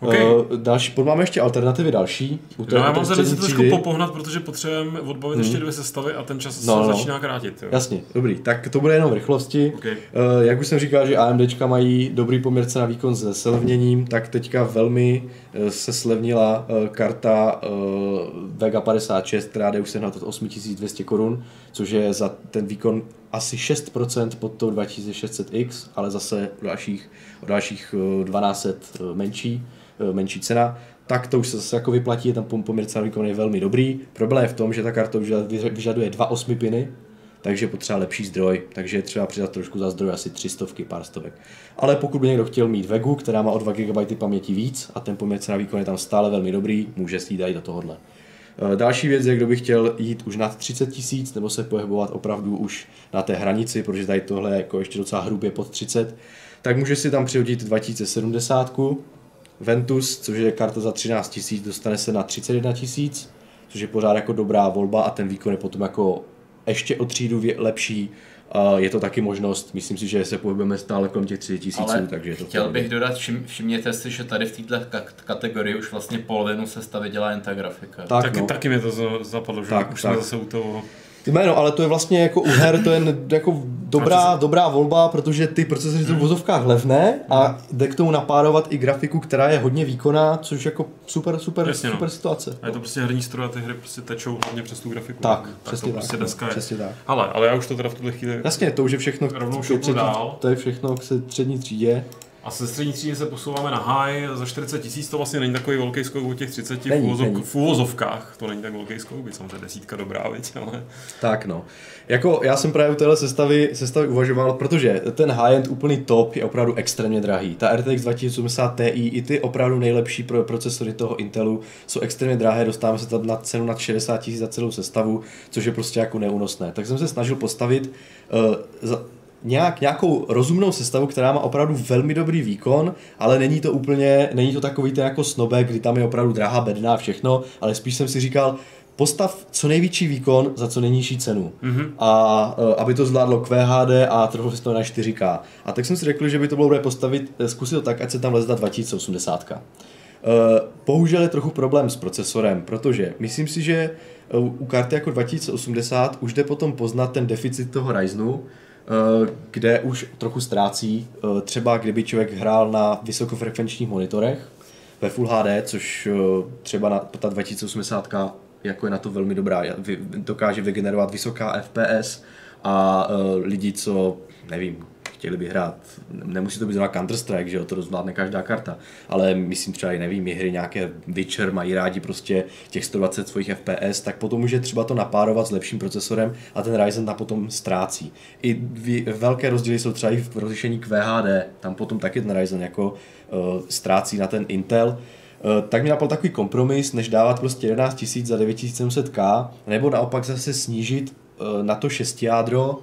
Okay. Uh, další, máme ještě alternativy další. U té, no, já mám se trošku popohnat, protože potřebujeme odbavit hmm. ještě dvě sestavy a ten čas no, se no. začíná krátit. Jo. Jasně, dobrý. Tak to bude jenom v rychlosti. Okay. Uh, jak už jsem říkal, že AMDčka mají dobrý poměrce na výkon se slevněním, tak teďka velmi se slevnila uh, karta uh, Vega 56, která jde už se na to 8200 korun, což je za ten výkon asi 6% pod tou 2600X, ale zase o dalších, o dalších 1200 menší. Eh, menší cena, tak to už se zase jako vyplatí, tam poměr cena výkon je velmi dobrý. Problém je v tom, že ta karta vyžaduje dva osmi piny, takže potřeba lepší zdroj, takže je třeba přidat trošku za zdroj asi 300, pár stovek. Ale pokud by někdo chtěl mít Vegu, která má o 2 GB paměti víc a ten poměr cena výkon je tam stále velmi dobrý, může si i do tohohle. Eh, další věc je, kdo by chtěl jít už nad 30 tisíc nebo se pohybovat opravdu už na té hranici, protože tady tohle je jako ještě docela hrubě pod 30, tak může si tam přihodit 2070, Ventus, což je karta za 13 tisíc, dostane se na 31 tisíc, což je pořád jako dobrá volba a ten výkon je potom jako ještě o třídu lepší. Je to taky možnost, myslím si, že se pohybujeme stále kolem těch 30 tisíců, takže je to Chtěl bych dodat, všim, všimněte si, že tady v této kategorii už vlastně polovinu sestavy dělá jen ta grafika. Tak, taky, no. taky mě to zapadlo, že tak, už tak. jsme zase u toho ty jméno, ale to je vlastně jako u her, to je jako dobrá, dobrá volba, protože ty procesory jsou v vozovkách levné a jde k tomu napárovat i grafiku, která je hodně výkonná, což jako super, super, Jasně, no. super no. situace. A je to prostě herní stroj a ty hry prostě tečou hlavně přes tu grafiku. Tak, tak přesně to prostě tak. Prostě no, přesně tak. Ale, ale já už to teda v tuhle chvíli Jasně, to už je všechno rovnou třetí, dál. To je všechno k střední třídě. A se střední třídy se posouváme na high, za 40 tisíc to vlastně není takový velký skok u těch 30 není, v, uvozov, není. v uvozovkách, to není tak velký skok, by samozřejmě desítka dobrá, viď, ale... Tak no. Jako já jsem právě u téhle sestavy, sestavy uvažoval, protože ten high-end úplný top je opravdu extrémně drahý. Ta RTX 2080 Ti i ty opravdu nejlepší pro procesory toho Intelu jsou extrémně drahé, dostáváme se tam na cenu nad 60 tisíc za celou sestavu, což je prostě jako neúnosné. Tak jsem se snažil postavit uh, za, nějak, nějakou rozumnou sestavu, která má opravdu velmi dobrý výkon, ale není to úplně, není to takový ten jako snobek, kdy tam je opravdu drahá bedna a všechno, ale spíš jsem si říkal, postav co největší výkon za co nejnižší cenu. Mm-hmm. A uh, aby to zvládlo QHD a trochu si to na 4K. A tak jsem si řekl, že by to bylo dobré postavit, eh, zkusit to tak, ať se tam leze ta 2080. Uh, bohužel je trochu problém s procesorem, protože myslím si, že u karty jako 2080 už jde potom poznat ten deficit toho Ryzenu, kde už trochu ztrácí. Eh, třeba kdyby člověk hrál na vysokofrekvenčních monitorech ve Full HD, což eh, třeba na, ta 2080 jako je na to velmi dobrá, dokáže vygenerovat vysoká FPS a lidi, co nevím, chtěli by hrát, nemusí to být zrovna Counter-Strike, že jo, to zvládne každá karta, ale myslím třeba i nevím, hry nějaké Witcher mají rádi prostě těch 120 svých FPS, tak potom může třeba to napárovat s lepším procesorem a ten Ryzen na potom ztrácí. I velké rozdíly jsou třeba i v rozlišení QHD, tam potom taky ten Ryzen jako uh, ztrácí na ten Intel, uh, tak mi napadl takový kompromis, než dávat prostě 11 000 za 9700K, nebo naopak zase snížit uh, na to 6 jádro,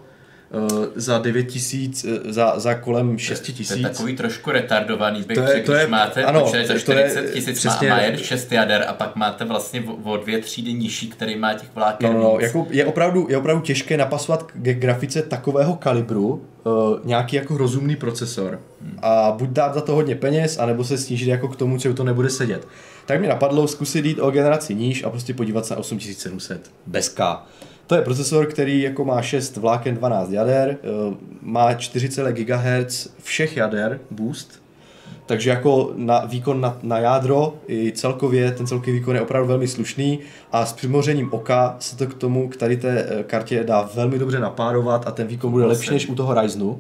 za 9 tisíc, uh, za, za kolem 6 tisíc. To je takový trošku retardovaný bych to je, to je, máte ano, počet za 40 tisíc má, má jen 6 jader a pak máte vlastně o, dvě třídy nižší, který má těch vláken no, no, jako je, opravdu, je opravdu těžké napasovat k grafice takového kalibru uh, nějaký jako rozumný procesor hmm. a buď dát za to hodně peněz, anebo se snížit jako k tomu, co to nebude sedět. Tak mi napadlo zkusit jít o generaci níž a prostě podívat se na 8700 bez K. To je procesor, který jako má 6 vláken 12 jader, eh, má 4, GHz všech jader boost, takže jako na výkon na, na jádro i celkově, ten celkový výkon je opravdu velmi slušný a s přimořením oka se to k tomu, k tady té eh, kartě dá velmi dobře napárovat a ten výkon bude lepší než u toho Ryzenu,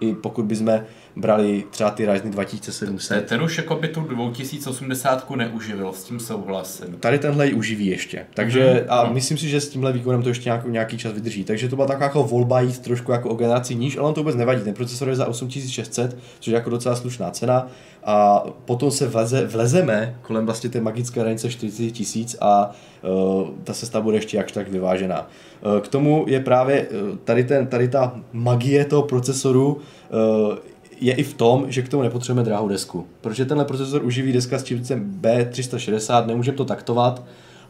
i pokud bychom brali třeba ty Ryzen 2700. Ten už jako by tu 2080 neuživil, s tím souhlasím. Tady tenhle ji uživí ještě. Takže mm-hmm. a no. myslím si, že s tímhle výkonem to ještě nějaký, nějaký čas vydrží. Takže to byla taková jako volba jít trošku jako o generaci níž, ale on to vůbec nevadí. Ten procesor je za 8600, což je jako docela slušná cena. A potom se vleze, vlezeme kolem vlastně té magické hranice 40 tisíc a uh, ta sesta bude ještě jakž tak vyvážená. Uh, k tomu je právě uh, tady, ten, tady ta magie toho procesoru uh, je i v tom, že k tomu nepotřebujeme drahou desku. Protože tenhle procesor uživí deska s čipcem B360, nemůžeme to taktovat,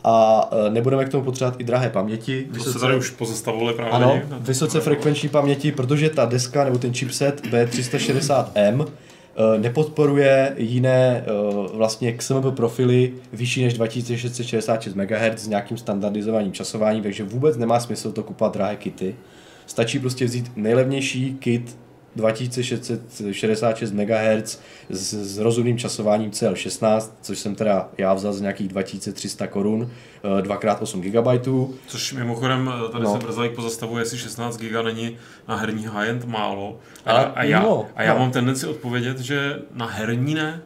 a nebudeme k tomu potřebovat i drahé paměti. To vysoce, se tady už pozastavovali právě. Ano, vysoce frekvenční paměti, protože ta deska nebo ten chipset B360M Eh, nepodporuje jiné eh, vlastně XMP profily vyšší než 2666 MHz s nějakým standardizovaným časováním, takže vůbec nemá smysl to kupovat drahé kity. Stačí prostě vzít nejlevnější kit 2666 MHz s, s rozumným časováním CL16, což jsem teda já vzal z nějakých 2300 korun, 2x8 GB. Což mimochodem eh, tady no. se Brzalík pozastavuje, jestli 16 GB není na herní high-end málo. A, a, a já, no, a já no. mám tendenci odpovědět, že na herní ne,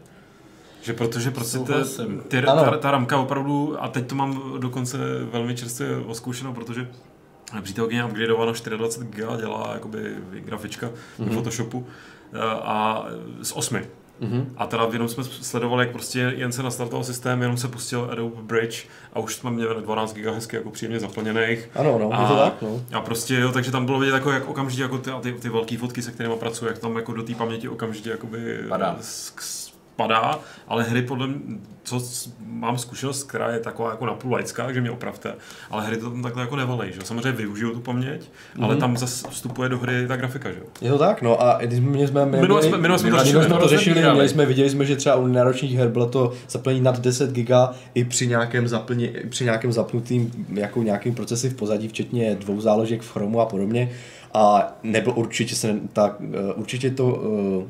že protože prostě ty, ty, ta, ta ramka opravdu, a teď to mám dokonce velmi čerstvě oskoušeno, protože přítelkyně upgradeovala 24 GB, dělá jakoby grafička mm-hmm. v Photoshopu eh, a z 8. Mm-hmm. A teda jenom jsme sledovali, jak prostě jen se nastartoval systém, jenom se pustil Adobe Bridge a už jsme měli 12 GB hezky jako příjemně zaplněných. Ano, no, a, je to tak, no. A prostě jo, takže tam bylo vidět jako, jak okamžitě jako ty, ty, ty velké fotky, se kterými pracuje, jak tam jako do té paměti okamžitě jakoby Padá. S, padá, ale hry podle mě, co mám zkušenost, která je taková jako napůl laická, že mě opravte, ale hry to tam takhle jako nevalej, že Samozřejmě využiju tu paměť, mm-hmm. ale tam zase vstupuje do hry ta grafika, že Je to tak, no a když my jsme, my, minule jsme, minule jsme to řešili, jsme to řešili měli. jsme, viděli jsme, že třeba u náročných her bylo to zaplnění nad 10 GB i při nějakém, zaplně, při nějakém zapnutým jako nějakým procesy v pozadí, včetně dvou záložek v Chromu a podobně. A nebyl určitě se tak, eh, určitě to uh,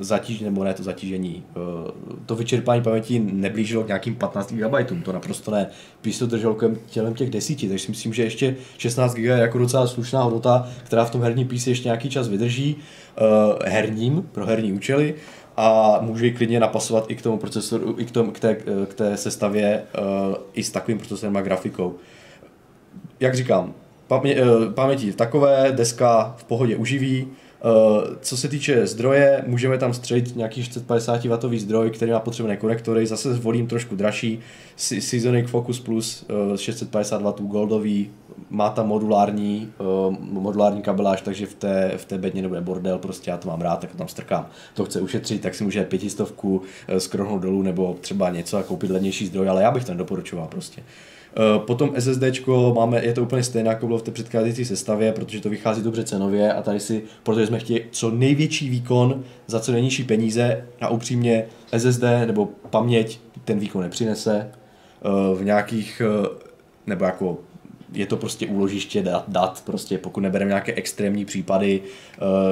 zatíž, nebo ne to zatížení, uh, to vyčerpání paměti neblížilo k nějakým 15 GB, to naprosto ne. Spíš to drželo tělem těch desíti, takže si myslím, že ještě 16 GB je jako docela slušná hodnota, která v tom herním PC ještě nějaký čas vydrží uh, herním, pro herní účely a může ji klidně napasovat i k tomu procesoru, i k, tomu, k, té, k té sestavě i s takovým procesorem a grafikou. Jak říkám, Pamě, eh, paměti takové, deska v pohodě uživí. Eh, co se týče zdroje, můžeme tam střelit nějaký 450 W zdroj, který má potřebné konektory. Zase zvolím trošku dražší Seasonic Focus Plus 650 W goldový, má tam modulární, uh, modulární kabeláž, takže v té, v té bedně nebude bordel, prostě já to mám rád, tak to tam strkám. To chce ušetřit, tak si může pětistovku skrohnout dolů nebo třeba něco a koupit levnější zdroj, ale já bych to nedoporučoval prostě. Eh, potom SSD máme, je to úplně stejné, jako bylo v té předcházející sestavě, protože to vychází dobře cenově a tady si, protože jsme chtěli co největší výkon za co nejnižší peníze a upřímně SSD nebo paměť ten výkon nepřinese. Eh, v nějakých, eh, nebo jako je to prostě úložiště dat, dat prostě pokud nebereme nějaké extrémní případy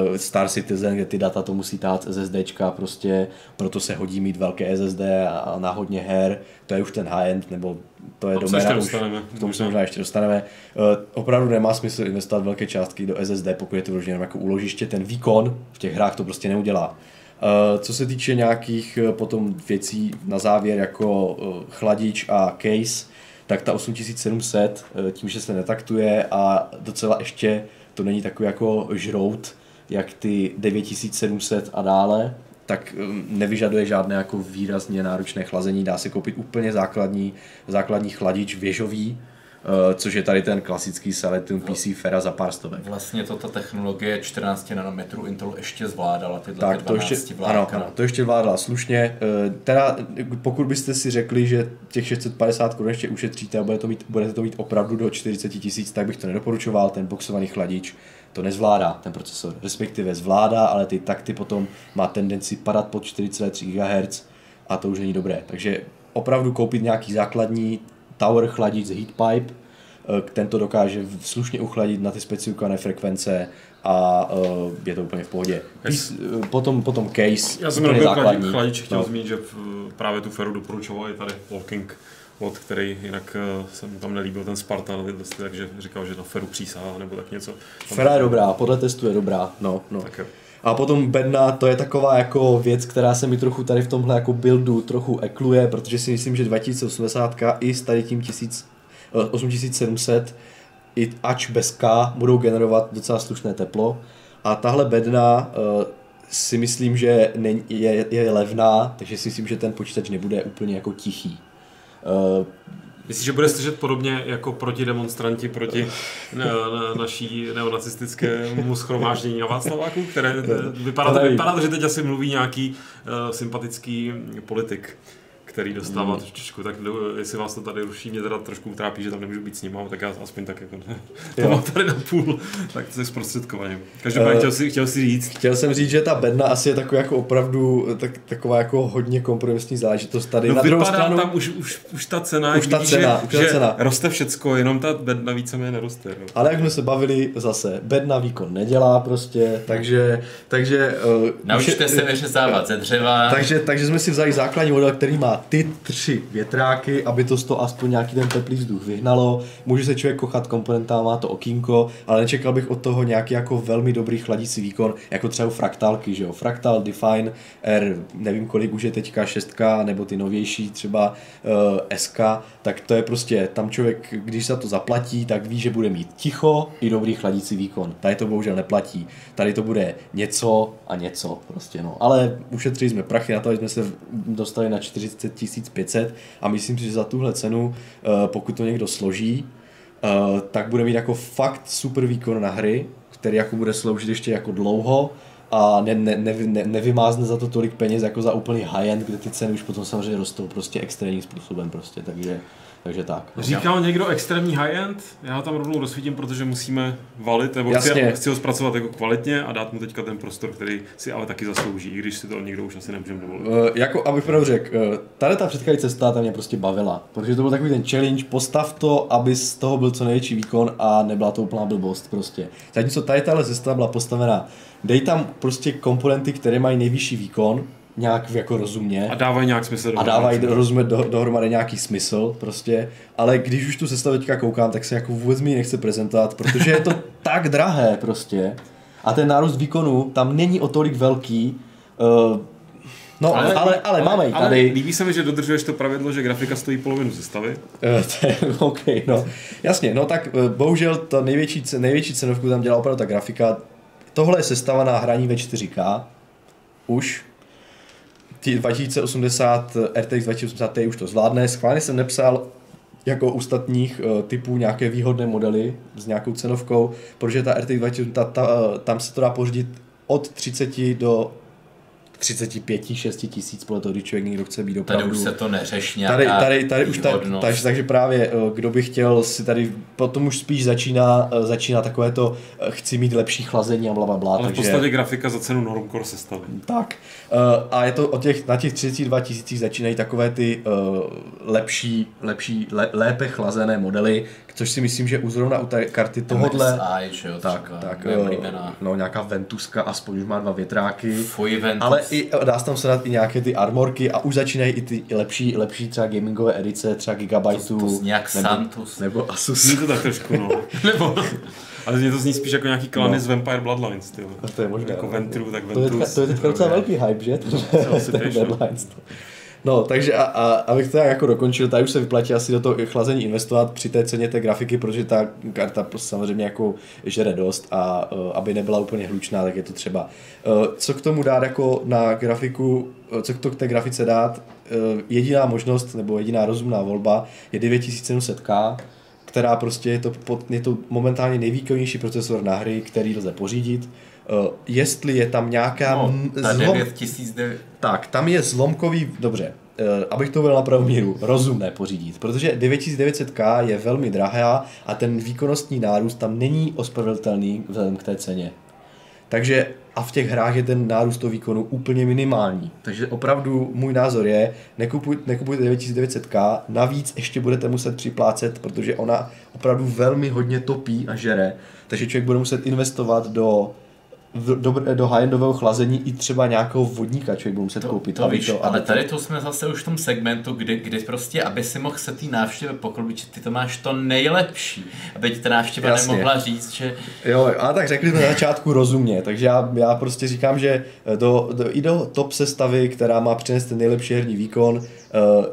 uh, Star Citizen, kde ty data to musí tát SSDčka, prostě proto se hodí mít velké SSD a, a na hodně her, to je už ten high-end, nebo to je do doména už, k tomu se možná ještě dostaneme. Uh, opravdu nemá smysl investovat velké částky do SSD, pokud je to vložené jako úložiště, ten výkon v těch hrách to prostě neudělá. Uh, co se týče nějakých uh, potom věcí na závěr jako uh, chladič a case, tak ta 8700 eh, tím, že se netaktuje a docela ještě to není takový jako žrout, jak ty 9700 a dále, tak eh, nevyžaduje žádné jako výrazně náročné chlazení, dá se koupit úplně základní, základní chladič věžový, což je tady ten klasický Celetum PC Fera za pár stovek. Vlastně to ta technologie 14 nanometrů Intel ještě zvládala, tyhle tak, to ještě, ano, ano, to ještě zvládala slušně. Uh, teda, pokud byste si řekli, že těch 650 korun ještě ušetříte a budete to mít, budete to mít opravdu do 40 tisíc, tak bych to nedoporučoval, ten boxovaný chladič to nezvládá, ten procesor. Respektive zvládá, ale ty takty potom má tendenci padat pod 4,3 GHz a to už není dobré. Takže opravdu koupit nějaký základní tower chladič z heatpipe, eh, ten to dokáže slušně uchladit na ty specifikované frekvence a uh, je to úplně v pohodě. Yes. Eh, potom, potom case, Já jsem jenom základní. chladič chtěl no. zmínit, že právě tu feru doporučoval i tady Walking od který jinak se mu tam nelíbil ten Spartan, takže říkal, že na feru přísahá nebo tak něco. Fera je dobrá, podle testu je dobrá, no, no. Tak jo. A potom bedna, to je taková jako věc, která se mi trochu tady v tomhle jako buildu trochu ekluje, protože si myslím, že 2080 i s tady tím 1000, 8700 i ač bez K budou generovat docela slušné teplo. A tahle bedna uh, si myslím, že je, je levná, takže si myslím, že ten počítač nebude úplně jako tichý. Uh, Myslíš, že bude slyšet podobně jako proti demonstranti proti na, na, naší neonacistickému schromáždění na Václaváku, které vypadá, to, vypadá, že teď asi mluví nějaký uh, sympatický politik který dostává mm. trošičku, tak jestli vás to tady ruší, mě teda trošku trápí, že tam nemůžu být s ním, tak já aspoň tak jako to mám tady na půl, tak to je zprostředkovaně. Každopádně uh, chtěl, si, chtěl si říct. Chtěl jsem říct, že ta bedna asi je taková jako opravdu tak, taková jako hodně kompromisní záležitost tady. No, na druhou stranu, tam už, už, už ta cena, už ta cena, že, už ta cena. Že roste všecko, jenom ta bedna víceméně neroste. No. Ale jak jsme se bavili zase, bedna výkon nedělá prostě, takže... takže uh, Naučte už, se vyřezávat ze dřeva. Takže, takže jsme si vzali základní model, který má ty tři větráky, aby to z toho aspoň nějaký ten teplý vzduch vyhnalo. Může se člověk kochat komponentama, má to okýnko, ale nečekal bych od toho nějaký jako velmi dobrý chladící výkon, jako třeba u fraktálky, že jo. Fraktal, Define, R, nevím kolik už je teďka, 6 nebo ty novější třeba uh, SK, tak to je prostě, tam člověk, když se to zaplatí, tak ví, že bude mít ticho i dobrý chladící výkon. Tady to bohužel neplatí. Tady to bude něco a něco prostě, no. Ale ušetřili jsme prachy na to, jsme se dostali na 40 500 a myslím si, že za tuhle cenu, eh, pokud to někdo složí, eh, tak bude mít jako fakt super výkon na hry, který jako bude sloužit ještě jako dlouho a ne, ne, ne, ne, nevymázne za to tolik peněz jako za úplný high-end, kde ty ceny už potom samozřejmě rostou prostě extrémním způsobem prostě, takže takže tak. Říkal někdo extrémní high-end? Já ho tam rovnou rozsvítím, protože musíme valit, nebo chci, chci ho zpracovat jako kvalitně a dát mu teďka ten prostor, který si ale taky zaslouží, i když si to někdo už asi nemůžeme dovolit. Uh, jako, abych pravdu řekl, uh, tady ta předcházející cesta ta mě prostě bavila, protože to byl takový ten challenge, postav to, aby z toho byl co největší výkon a nebyla to úplná blbost prostě. Zatímco tady tahle cesta byla postavená, dej tam prostě komponenty, které mají nejvyšší výkon, nějak jako rozumně. A dávají nějak smysl. A dávají rozumně do, dohromady nějaký smysl prostě, ale když už tu sestavu teďka koukám, tak se jako vůbec mi nechce prezentovat, protože je to tak drahé prostě a ten nárůst výkonu tam není o tolik velký, uh, No, ale, ale, ale máme ji tady. Ale líbí se mi, že dodržuješ to pravidlo, že grafika stojí polovinu sestavy. To je, OK, no. Jasně, no tak uh, bohužel ta největší, největší cenovku tam dělá opravdu ta grafika. Tohle je sestava na hraní ve 4K. Už 2080, RTX 2080 Ti už to zvládne. Schválně jsem nepsal jako ostatních uh, typů nějaké výhodné modely s nějakou cenovkou, protože ta RTX 2080, ta, ta, uh, tam se to dá pořídit od 30 do 35, 6 tisíc, podle toho, když člověk někdo chce být opravdu. Tady už se to neřeší tady, tady, tady už tak, takže, takže právě, eh, kdo by chtěl si tady, potom už spíš začíná, eh, začíná takové to, eh, chci mít lepší chlazení a bla, bla, bla. Ale takže, v podstatě grafika za cenu normcore sestavy. Tak. A je to od těch, na těch 32 tisících začínají takové ty lepší, lepší, le, lépe chlazené modely, což si myslím, že u zrovna u té karty tohohle... MSI, že jo, tak, tak, no nějaká Ventuska, aspoň už má dva větráky. Fuj Ventus. Ale i, dá se tam sedat i nějaké ty armorky a už začínají i ty lepší, lepší třeba gamingové edice, třeba Gigabyte. To, to nějak nebo, Santus. Nebo Asus. Zní to tak trošku, no. nebo, ale mě to zní spíš jako nějaký klany no. z Vampire Bloodlines, ty. To je možná. Jako Ventru, tak Ventrus. To je teďka, to je teďka docela velký hype, že? Ten Bloodlines. No, takže a, a, abych to jako dokončil, tady už se vyplatí asi do toho chlazení investovat při té ceně té grafiky, protože ta karta prostě samozřejmě jako žere dost a uh, aby nebyla úplně hlučná, tak je to třeba. Uh, co k tomu dát jako na grafiku, uh, co k, to k té grafice dát, uh, jediná možnost nebo jediná rozumná volba je 9700K, která prostě je to, pod, je to momentálně nejvýkonnější procesor na hry, který lze pořídit jestli je tam nějaká no, ta zlom... 9009. Tak, tam je zlomkový, dobře, uh, abych to byl na pravou míru, rozumné pořídit, protože 9900K je velmi drahá a ten výkonnostní nárůst tam není ospravedlitelný vzhledem k té ceně. Takže a v těch hrách je ten nárůst toho výkonu úplně minimální. Takže opravdu můj názor je, nekupuj, nekupujte 9900K, navíc ještě budete muset připlácet, protože ona opravdu velmi hodně topí a žere, takže člověk bude muset investovat do do, do high-endového chlazení i třeba nějakého vodníka člověk bude muset to, koupit. To víš, to, ale tady to jsme zase už v tom segmentu, kdy, kdy prostě, aby si mohl se té návštěvy poklubit, že ty to máš to nejlepší, aby ti ta návštěva Jasně. nemohla říct, že... Jo, a tak řekli jsme na začátku rozumně, takže já, já prostě říkám, že do, do, i do top sestavy, která má přinést ten nejlepší herní výkon,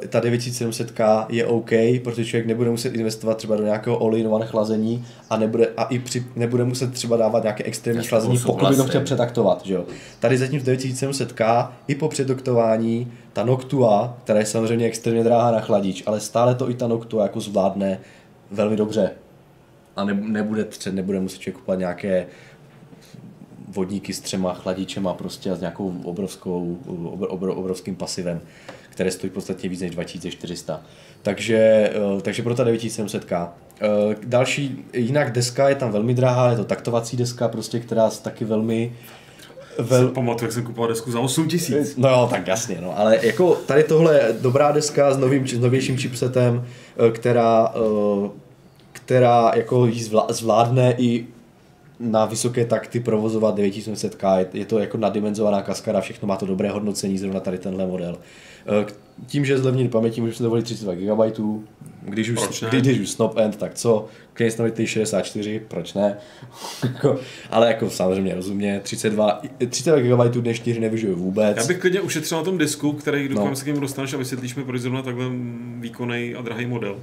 ta 9700K je OK, protože člověk nebude muset investovat třeba do nějakého all chlazení a, nebude, a i při, nebude muset třeba dávat nějaké extrémní Já chlazení, pokud by to chtěl přetaktovat. Že jo. Tady zatím v 9700K i po přetaktování ta Noctua, která je samozřejmě extrémně drahá na chladič, ale stále to i ta Noctua jako zvládne velmi dobře. A ne, nebude, třeba, nebude muset člověk kupovat nějaké vodníky s třema chladičema prostě a s nějakou obrovskou, obr, obr, obrovským pasivem které stojí podstatně víc než 2400. Takže, eh, takže pro ta 9700K. Eh, další, jinak deska je tam velmi drahá, je to taktovací deska, prostě, která taky velmi Vel... Pamatuju, jak jsem kupoval desku za 8 tisíc. No jo, tak jasně, no. Ale jako tady tohle je dobrá deska s, novým, s novějším chipsetem, eh, která, která jako jí zvládne i na vysoké takty provozovat 9700K. Je to jako nadimenzovaná kaskada, všechno má to dobré hodnocení, zrovna tady tenhle model. Eh, tím, že zlevnit paměti, můžeme si dovolit 32 GB, když už, když, když už Snop End, tak co? Case Novity 64, proč ne? Jako, ale jako samozřejmě rozumně, 32, 32 GB dnešní hry nevyžuje vůbec. Já bych klidně ušetřil na tom disku, který doufám no. se k němu dostaneš a vysvětlíš mi, proč zrovna takhle výkonný a drahý model.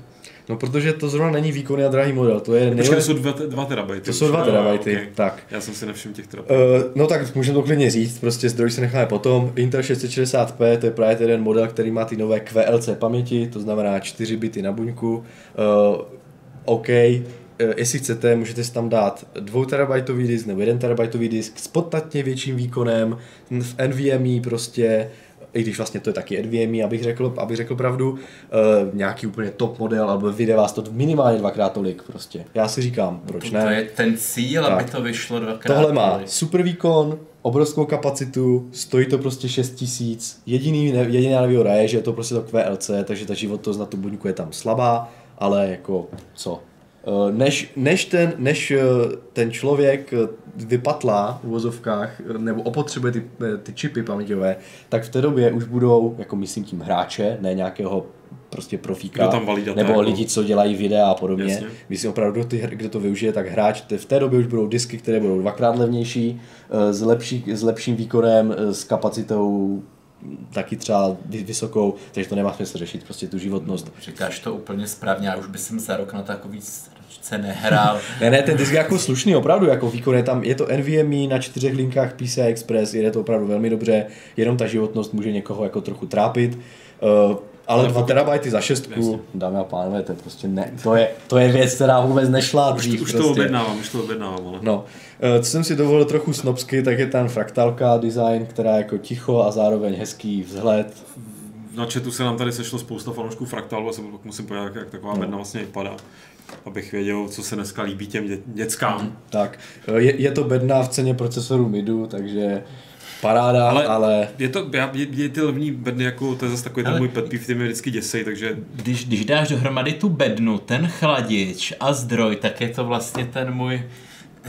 No protože to zrovna není výkonný a drahý model, to je nejlepší. to jsou 2 terabajty. To jsou 2 terabajty, okay. tak. Já jsem si nevšiml těch terabajtů. Uh, no tak můžeme to klidně říct, prostě zdroj se necháme potom. Intel 660p, to je právě ten model, který má ty nové QLC paměti, to znamená 4 bity na buňku. Uh, OK, Eh, jestli chcete, můžete si tam dát 2 terabajtový disk nebo 1 terabajtový disk s podstatně větším výkonem, v NVMe prostě, i když vlastně to je taky NVMe, abych řekl, abych řekl pravdu, uh, nějaký úplně top model, alebo vyjde vás to minimálně dvakrát tolik prostě. Já si říkám, proč to, ne? To je ten cíl, tak. aby to vyšlo dvakrát Tohle má tolik. super výkon, obrovskou kapacitu, stojí to prostě 6000, jediný, jediná nevýhoda je, že je to prostě to QLC, takže ta životnost na tu buňku je tam slabá, ale jako co, než, než, ten, než eh, ten člověk eh, vypatlá v vozovkách nebo opotřebuje ty, ty čipy paměťové, tak v té době už budou, jako myslím tím hráče, ne nějakého prostě profíka, tam valí data, nebo jako... lidi, co dělají videa a podobně. Jasně. Myslím opravdu, ty, kdo to využije, tak hráč, v té době už budou disky, které budou dvakrát levnější, s, lepší, s lepším výkonem, s kapacitou taky třeba vysokou, takže to nemá smysl řešit prostě tu životnost. Říkáš to úplně správně, já už bych jsem za rok na takový se nehrál. ne, ne, ten disk je jako slušný, opravdu, jako výkon je tam, je to NVMe na čtyřech linkách PCI Express, jede to opravdu velmi dobře, jenom ta životnost může někoho jako trochu trápit. Uh, ale 2 terabajty za šestku, dámy a pánové, to je prostě ne, to je, to je věc, která vůbec nešla dřív. Už, už prostě. to objednávám, už to objednávám, ale. No, eh, co jsem si dovolil trochu snobsky, tak je ten fraktálka design, která je jako ticho a zároveň hezký vzhled. Na chatu se nám tady sešlo spousta fanoušků fraktálu a se musím podívat, jak taková no. bedna vlastně vypadá abych věděl, co se dneska líbí těm dě- dětskám. Tak, eh, je, je to bedna v ceně procesoru MIDu, takže paráda, ale... ale... Je to, já, je, je ty levní bedny, jako to je zase takový ale... ten můj pet peeve, ty mě vždycky děsej, takže... Když, když dáš dohromady tu bednu, ten chladič a zdroj, tak je to vlastně ten můj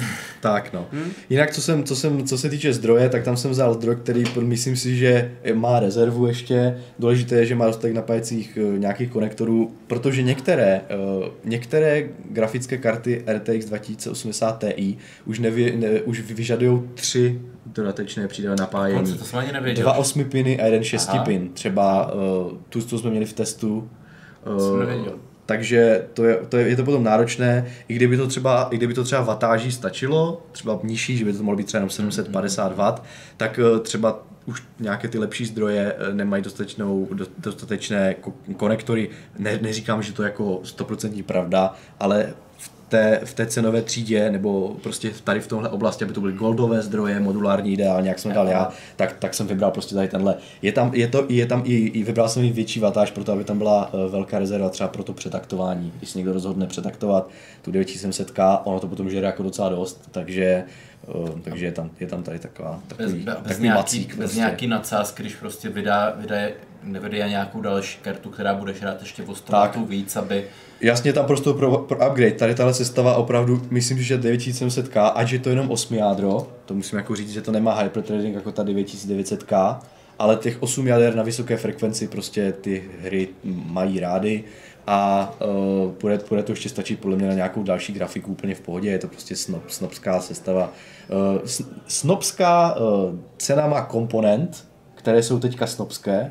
tak no. Hmm? Jinak co, jsem, co, jsem, co se týče zdroje, tak tam jsem vzal zdroj, který myslím si, že má rezervu ještě. Důležité je, že má dostatek napájecích uh, nějakých konektorů, protože některé, uh, některé grafické karty RTX 2080 Ti už, nevě, ne, už vyžadují tři dodatečné přídavé napájení. Konce, to jsem ani nevěděl. Dva osmi piny a jeden šesti pin. Třeba uh, tu, co jsme měli v testu. Uh, takže to je, to je, je to potom náročné, i kdyby to třeba, i kdyby to třeba vatáží stačilo, třeba nižší, že by to mohlo být třeba jenom 750 W, tak eh, třeba už nějaké ty lepší zdroje eh, nemají dostatečnou, dostatečné konektory. Ne, neříkám, že to je jako 100% pravda, ale té, v té cenové třídě, nebo prostě tady v tomhle oblasti, aby to byly goldové zdroje, modulární ideálně, jak jsem dal já, tak, tak jsem vybral prostě tady tenhle. Je tam, je to, je tam i, i vybral jsem i větší vatáž, proto aby tam byla uh, velká rezerva třeba pro to přetaktování. Když se někdo rozhodne přetaktovat tu 9700K, ono to potom žere jako docela dost, takže Uh, takže je tam, je tam tady taková, takový, bez, bez, takový nějaký, macík. Bez prostě. nějaký nadsázky, když prostě vydá, vydá Nvidia nějakou další kartu, která bude hrát ještě o 100 víc, aby Jasně tam prostor pro, pro upgrade. Tady tahle sestava opravdu, myslím, že 9700K, ať je to jenom 8 jádro, to musím jako říct, že to nemá hyperthreading jako ta 9900K, ale těch 8 jader na vysoké frekvenci prostě ty hry mají rády a uh, bude, bude to ještě stačit podle mě na nějakou další grafiku úplně v pohodě, je to prostě snob, snobská sestava. Uh, snobská uh, cena má komponent, které jsou teďka snobské,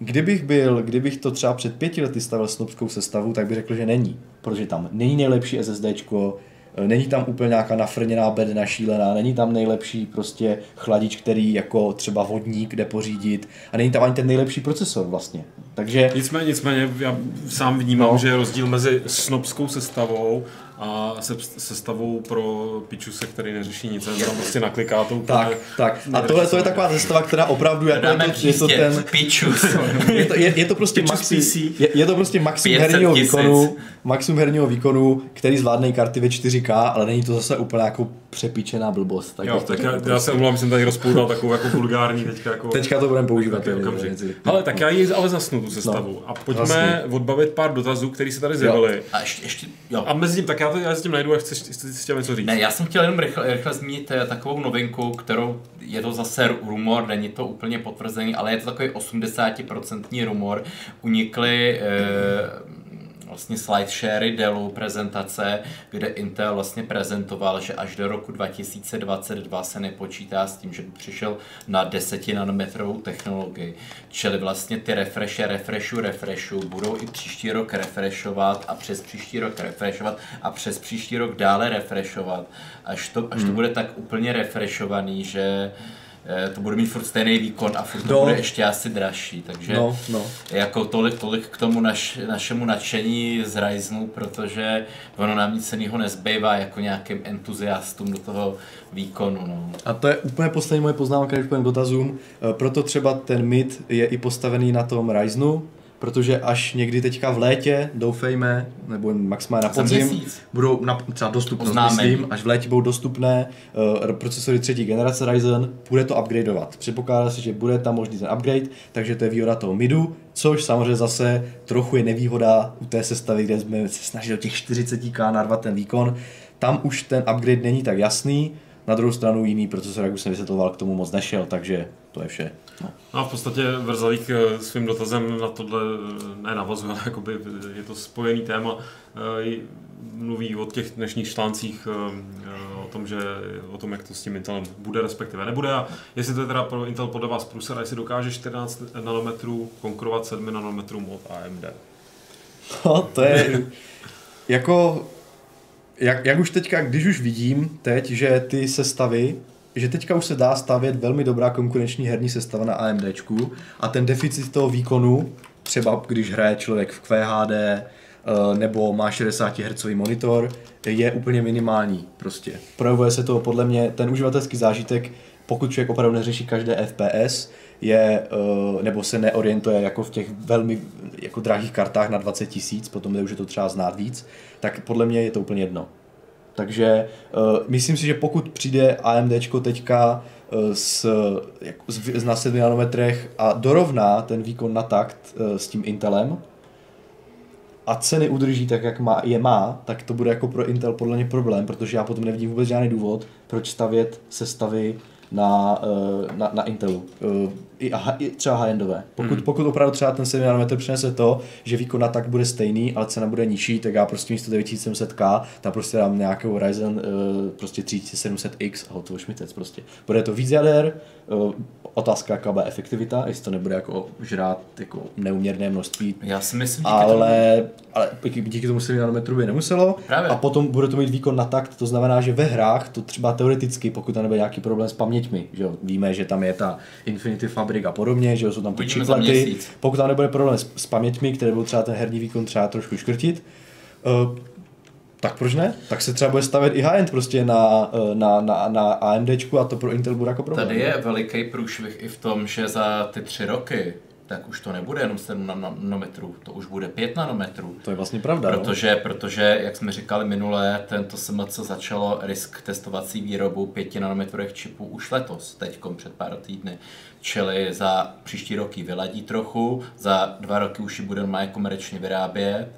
Kdybych byl, kdybych to třeba před pěti lety stavil snobskou sestavu, tak bych řekl, že není. Protože tam není nejlepší SSDčko, není tam úplně nějaká nafrněná bedna šílená, není tam nejlepší prostě chladič, který jako třeba vodník jde pořídit a není tam ani ten nejlepší procesor vlastně. Takže... Nicméně, nicméně já sám vnímám, no. že je rozdíl mezi snobskou sestavou a se, sestavou pro pičuse, který neřeší nic, tam prostě nakliká to úplně. Tak, tak. A tohle to je taková sestava, která opravdu jako je to, je to ten... Pičus. je, to, je, je, to prostě maxi, je, je, to prostě maximum herního výkonu, maximum herního výkonu, který zvládne karty ve 4K, ale není to zase úplně jako přepíčená blbost. Tak jo, tak já, já se omlouvám, jsem tady rozpoudal takovou jako vulgární teďka. Jako, teďka to budeme používat. Ale tak já ji ale zasnu tu sestavu. No, a pojďme vlastně. odbavit pár dotazů, které se tady zjevily. A ještě, ještě jo. A mezi tím, tak já, to, já s tím najdu a chceš, chceš chtěl něco říct. Ne, já jsem chtěl jenom rychle, rychle zmínit eh, takovou novinku, kterou je to zase rumor, není to úplně potvrzený, ale je to takový 80% rumor. Unikly eh, vlastně slideshare Dellu prezentace, kde Intel vlastně prezentoval, že až do roku 2022 se nepočítá s tím, že by přišel na 10 nanometrovou technologii. Čili vlastně ty refreshe, refreshu, refreshu budou i příští rok refreshovat a přes příští rok refreshovat a přes příští rok dále refreshovat, až to, až to hmm. bude tak úplně refreshovaný, že to bude mít furt stejný výkon a furt to no. bude ještě asi dražší, takže no, no. jako tolik, tolik k tomu naš, našemu nadšení z Ryzenu, protože ono nám nic jiného nezbývá jako nějakým entuziastům do toho výkonu. No. A to je úplně poslední moje poznámka, když půjdem dotazům, eh, proto třeba ten MID je i postavený na tom Ryzenu, protože až někdy teďka v létě, doufejme, nebo maximálně na podzim, budou na, třeba dostupnost, Oznámení. myslím, až v létě budou dostupné uh, procesory třetí generace Ryzen, bude to upgradeovat. Předpokládá se, že bude tam možný ten upgrade, takže to je výhoda toho MIDu, což samozřejmě zase trochu je nevýhoda u té sestavy, kde jsme se snažili do těch 40k narvat ten výkon. Tam už ten upgrade není tak jasný, na druhou stranu jiný procesor, jak už jsem vysvětloval, k tomu moc nešel, takže to je vše. No. A v podstatě Vrzalík eh, svým dotazem na tohle eh, ne navazuje, ale jakoby je to spojený téma. Eh, mluví o těch dnešních článcích o tom, že o tom, jak to s tím Intelem bude, respektive nebude. A jestli to je teda pro Intel podle vás průser, jestli dokáže 14 nanometrů konkurovat 7 nanometrům od AMD. No, to je jako jak, jak už teďka, když už vidím teď, že ty sestavy že teďka už se dá stavět velmi dobrá konkurenční herní sestava na AMD a ten deficit toho výkonu, třeba když hraje člověk v QHD eh, nebo má 60 Hz monitor, je úplně minimální prostě. Projevuje se to podle mě, ten uživatelský zážitek, pokud člověk opravdu neřeší každé FPS, je, eh, nebo se neorientuje jako v těch velmi jako drahých kartách na 20 tisíc, potom už je to třeba znát víc, tak podle mě je to úplně jedno. Takže uh, myslím si, že pokud přijde AMD teďka uh, s, jako, s, na 7 nanometrech a dorovná ten výkon na takt uh, s tím Intelem a ceny udrží tak, jak má, je má, tak to bude jako pro Intel podle mě problém, protože já potom nevidím vůbec žádný důvod, proč stavět sestavy na, na, na Intelu i, i třeba high-endové. Pokud, hmm. pokud opravdu třeba ten 7 nanometr přinese to, že výkon na tak bude stejný, ale cena bude nižší, tak já prostě místo 9700K tam prostě dám nějakou Ryzen uh, prostě 3700X a hotovo šmitec prostě. Bude to víc jader, uh, otázka, jaká bude efektivita, jestli to nebude jako žrát jako neuměrné množství. Já si myslím, ale, tomu... ale díky tomu 7 nanometru by nemuselo. Právě. A potom bude to mít výkon na takt, to znamená, že ve hrách to třeba teoreticky, pokud tam nebude nějaký problém s paměťmi, že jo, víme, že tam je ta Infinity Fab Fabrik a podobně, že jsou tam ty čiplety. Pokud tam nebude problém s, s paměťmi, které budou třeba ten herní výkon třeba trošku škrtit, uh, tak proč ne? Tak se třeba bude stavět i high-end prostě na, eh, na, na, na AMD a to pro Intel bude jako problém. Tady je veliký průšvih i v tom, že za ty tři roky tak už to nebude jenom 7 nanometrů, to už bude 5 nanometrů. To je vlastně pravda. Protože, no? protože jak jsme říkali minule, tento SMC začalo risk testovací výrobu 5 nanometrových čipů už letos, teďkom před pár týdny. Čili za příští roky vyladí trochu, za dva roky už ji bude normálně komerčně vyrábět.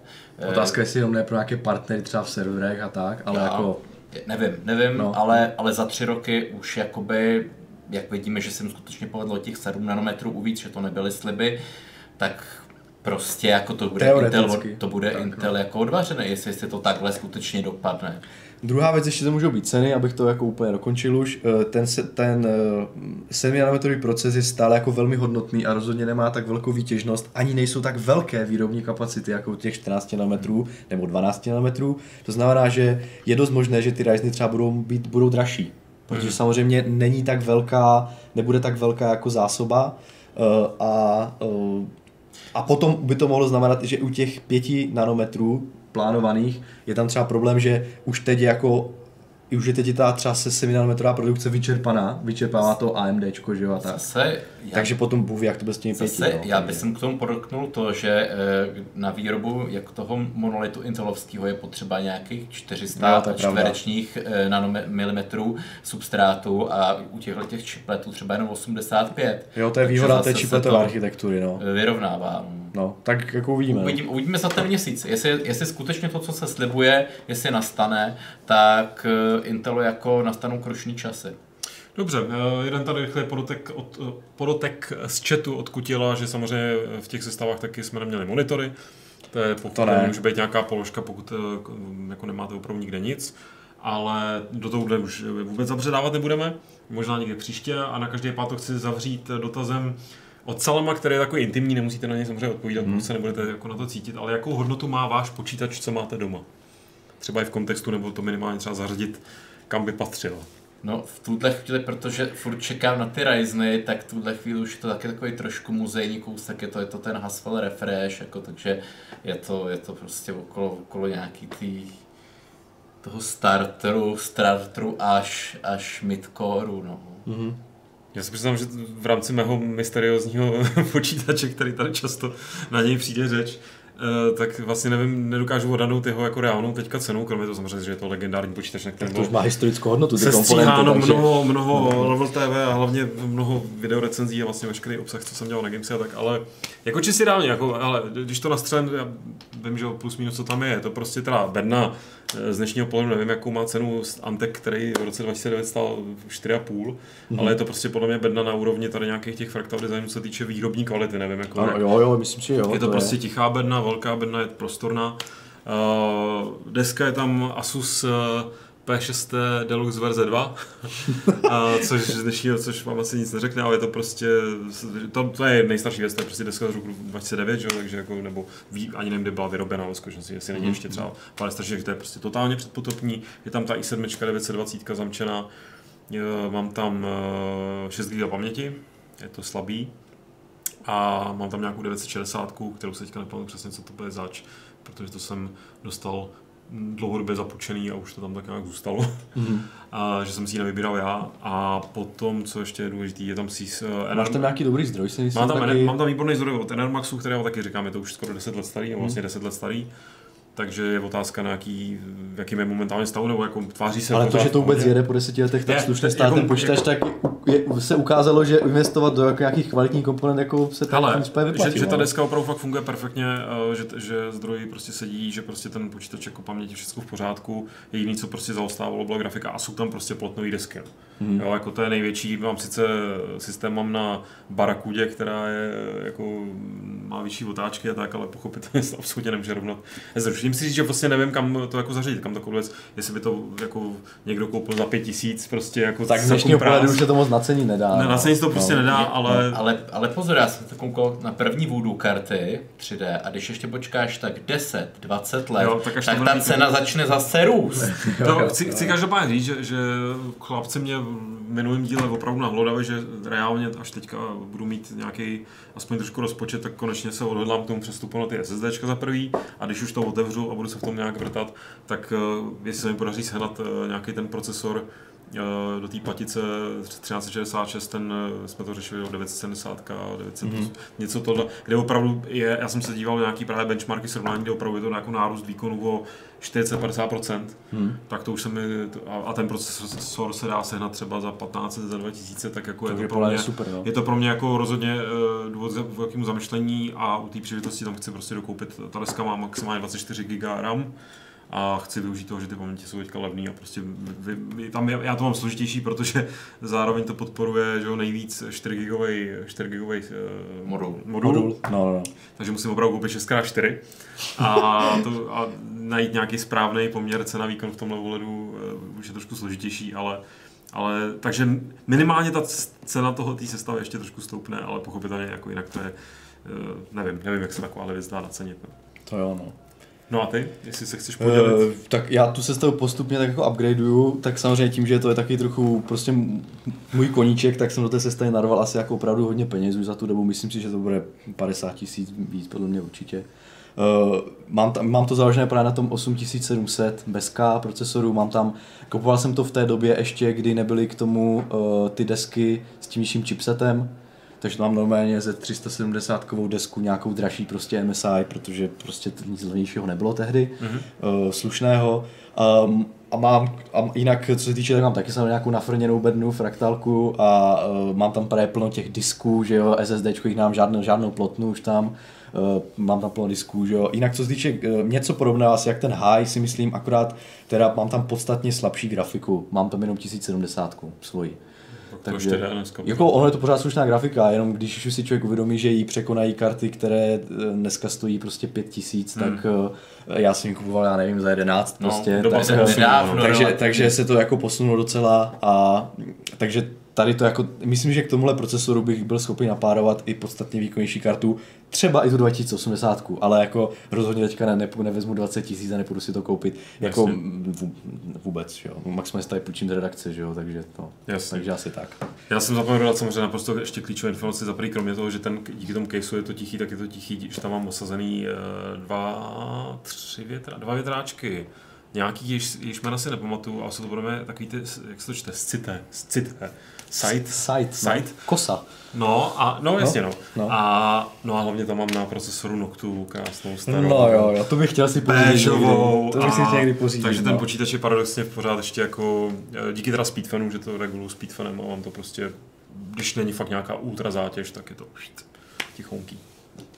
Otázka je, jestli jenom ne pro nějaké partnery třeba v serverech a tak, ale Já, jako... Nevím, nevím, no. ale, ale za tři roky už jakoby jak vidíme, že se jim skutečně povedlo těch 7 nanometrů uvíc, že to nebyly sliby, tak prostě jako to bude Intel, to bude tak, Intel no. jako odvařené, jestli, jestli to takhle skutečně dopadne. Druhá věc ještě to můžou být ceny, abych to jako úplně dokončil už. Eh, ten, ten 7 eh, nanometrový proces je stále jako velmi hodnotný a rozhodně nemá tak velkou výtěžnost, ani nejsou tak velké výrobní kapacity jako těch 14 nanometrů nebo 12 nanometrů. To znamená, že je dost možné, že ty Ryzeny třeba budou, být, budou dražší protože mm. samozřejmě není tak velká, nebude tak velká jako zásoba uh, a, uh, a potom by to mohlo znamenat, že u těch pěti nanometrů plánovaných je tam třeba problém, že už teď jako už je teď ta třeba se 7 nanometrová produkce vyčerpaná, vyčerpává to AMD, že jo, a tak. Zase, já, Takže potom bůh, jak to bez těmi pěti. Zase, no, já bych k tomu podotknul to, že eh, na výrobu jak toho monolitu intelovského je potřeba nějakých 400 no, čtverečních eh, nanomilimetrů substrátu a u těchto těch čipletů třeba jenom 85. Jo, to je výhoda té čipletové architektury, no. Vyrovnává. No, tak jako uvidíme. Uvidím, uvidíme za ten měsíc. Jestli, jestli skutečně to, co se slibuje, jestli nastane, tak eh, Intelu jako nastanou krušní časy. Dobře, eh, jeden tady rychle podotek, od, eh, podotek z chatu od Kutila, že samozřejmě v těch sestavách taky jsme neměli monitory. To je pokud to ne. může být nějaká položka, pokud jako nemáte opravdu nikde nic. Ale do toho už vůbec zabředávat nebudeme, možná někde příště a na každý pátok chci zavřít dotazem, od Salama, který je takový intimní, nemusíte na něj samozřejmě odpovídat, hmm. se nebudete jako na to cítit, ale jakou hodnotu má váš počítač, co máte doma? Třeba i v kontextu, nebo to minimálně třeba zařadit, kam by patřil. No v tuhle chvíli, protože furt čekám na ty Ryzeny, tak v tuhle chvíli už je to taky takový trošku muzejní kousek, je to, je to ten Haswell Refresh, jako, takže je to, je to prostě okolo, okolo nějaký tý, toho starteru, starteru až, až midcore, no. Mm-hmm. Já si přiznám, že v rámci mého mysteriózního počítače, který tady často na něj přijde řeč, tak vlastně nevím, nedokážu odhadnout jeho jako reálnou teďka cenu, kromě toho samozřejmě, že je to legendární počítač, na kterém to už má historickou hodnotu, ty se komponenty, takže... mnoho, mnoho no. level TV a hlavně mnoho videorecenzí a vlastně veškerý obsah, co jsem dělal na Gamesy a tak, ale jako čistě reálně, jako, ale když to nastřelím, já vím, že plus minus co tam je, je to prostě teda bedna z dnešního pohledu nevím, jakou má cenu Antek, který v roce 2009 stál 4,5, mm-hmm. ale je to prostě podle mě bedna na úrovni tady nějakých těch fraktal designů, co se týče výrobní kvality, nevím. Jako, ano, jo, jo, myslím si, jo. Je to, to prostě je. tichá bedna, velká bedna, je prostorná. Uh, deska je tam Asus uh, P6 Deluxe verze 2, a což z dnešního, což vám asi nic neřekne, ale je to prostě, to, to je nejstarší věc, to je prostě deska z roku 2009, že? takže jako, nebo ví, ani nevím, kde byla vyrobena ve skutečnosti, jestli není mhm. ještě třeba pár starší, to je prostě totálně předpotopní, je tam ta i7 920 zamčená, mám tam 6 GB paměti, je to slabý, a mám tam nějakou 960, kterou se teďka nepamatuju přesně, co to bude zač, protože to jsem dostal dlouhodobě zapučený a už to tam tak nějak zůstalo. Mm-hmm. a, že jsem si ji nevybíral já. A potom, co ještě je důležité, je tam si... Uh, Máš tam nějaký dobrý zdroj, si mám tam, taky... mám tam výborný zdroj od Enermaxu, kterého taky říkám, je to už skoro 10 let starý, mm. vlastně 10 let starý takže je otázka na jaký, v jakým je momentálně stavu, nebo jako tváří se. Ale to, že to vůbec jede po deseti letech tak slušně stát jako, počítač, jako, tak je, se ukázalo, že investovat do nějakých kvalitních komponent jako se tam ale, vyplatí, že, že, ta deska opravdu fakt funguje perfektně, eh, že, že zdroj prostě sedí, že prostě ten počítač jako paměti všechno v pořádku, jediný, co prostě zaostávalo, byla grafika a jsou tam prostě plotnové desky. Mm. Jo, jako to je největší, mám sice systém mám na Barakudě, která je jako má vyšší otáčky a tak, ale pochopitelně se absolutně nemůže rovnat. Zruším si říct, že vlastně nevím, kam to jako zařídit, kam takovou věc, jestli by to jako někdo koupil za pět tisíc, prostě jako Tak z dnešního pohledu už se to moc nacení nedá. Ne, no. nacení to prostě no. nedá, ale... ale... Ale pozor, já jsem koukal na první voodoo karty 3D a když ještě počkáš tak 10, 20 let, jo, tak, tak ta cena začne zase růst. to, chci, chci každopádně říct, že, že chlapci mě minulém díle opravdu nahlodali, že reálně až teďka budu mít nějaký aspoň trošku rozpočet, tak konečně se odhodlám k tomu přestupu na ty SSD za prvý. A když už to otevřu a budu se v tom nějak vrtat, tak uh, jestli se mi podaří sehnat uh, nějaký ten procesor, do té platice 1366, ten jsme to řešili o 970, 900, mm-hmm. něco tohle, kde opravdu je, já jsem se díval na nějaký právě benchmarky srovnání, kde opravdu je to jako nárůst výkonu o 40-50%, hmm. tak to už se mi, a ten procesor se dá sehnat třeba za 15, za 2000, tak jako to je to, pro mě, super, jo. je to pro mě jako rozhodně uh, důvod k velkému zamyšlení a u té příležitosti tam chci prostě dokoupit, ta deska má maximálně 24 GB RAM, a chci využít toho, že ty paměti jsou teďka levný a prostě vy, vy, tam já to mám složitější, protože zároveň to podporuje že jo, nejvíc 4 gigový 4 gigový uh, modul. modul. modul. No, no, no. Takže musím opravdu koupit 6x4 a, to, a najít nějaký správný poměr cena výkon v tomhle ohledu uh, už je trošku složitější, ale ale takže minimálně ta cena toho té sestavy ještě trošku stoupne, ale pochopitelně jako jinak to je, uh, nevím, nevím, jak se taková věc dá nacenit. No. To jo, no. No a ty, jestli se chceš podělit? Uh, tak já tu sestavu postupně tak jako upgradeuju, tak samozřejmě tím, že to je taky trochu prostě můj koníček, tak jsem do té sestavy narval asi jako opravdu hodně peněz už za tu dobu, myslím si, že to bude 50 tisíc víc, podle mě určitě. Uh, mám, tam, mám to založené právě na tom 8700 bez K procesoru, mám tam, kupoval jsem to v té době ještě, kdy nebyly k tomu uh, ty desky s tím nižším chipsetem, takže mám normálně ze 370 kovou desku nějakou dražší prostě MSI, protože prostě nic levnějšího nebylo tehdy, mm-hmm. uh, slušného. Um, a mám, a jinak, co se týče, tak mám taky jsem nějakou nafrněnou bednu, fraktálku a uh, mám tam právě plno těch disků, že jo, SSD jich nám žádnou, žádnou plotnu už tam, uh, mám tam plno disků, že jo. Jinak co se týče uh, něco podobného, asi jak ten high si myslím, akorát teda mám tam podstatně slabší grafiku, mám tam jenom 1070 svoji. Takže, dneska, jako ono je to pořád slušná grafika, jenom když už si člověk uvědomí, že jí překonají karty, které eh, dneska stojí prostě 5000, hmm. tak eh, já jsem ji kupoval, já nevím, za 11 no, prostě. Tak, se nedávno, takže, takže se to jako posunulo docela a takže tady to jako, myslím, že k tomuhle procesoru bych byl schopný napárovat i podstatně výkonnější kartu, třeba i tu 2080, ale jako rozhodně teďka ne, ne, nevezmu 20 tisíc a nepůjdu si to koupit jako vůbec, jo. Maximálně tady půjčím z redakce, že jo, takže to, Jasně. takže asi tak. Já jsem zapomněl dodat samozřejmě naprosto ještě klíčové informace za první, kromě toho, že ten díky tomu caseu je to tichý, tak je to tichý, že tam mám osazený uh, dva, tři větra, dva větráčky nějaký, jež, jež jména si nepamatuju, ale jsou to budeme takový ty, jak se to čte, scité, scité. Site. Site. Site. No. Kosa. No, a, no jasně no. no. A, no a hlavně tam mám na procesoru Noctu krásnou starou. No jo, jo, to bych chtěl si pořídit. To bych si chtěl někdy pořídit. Takže ten no. počítač je paradoxně pořád ještě jako, eh, díky teda speedfanu, že to reguluju speedfanem a mám to prostě, když není fakt nějaká ultra zátěž, tak je to tichonký.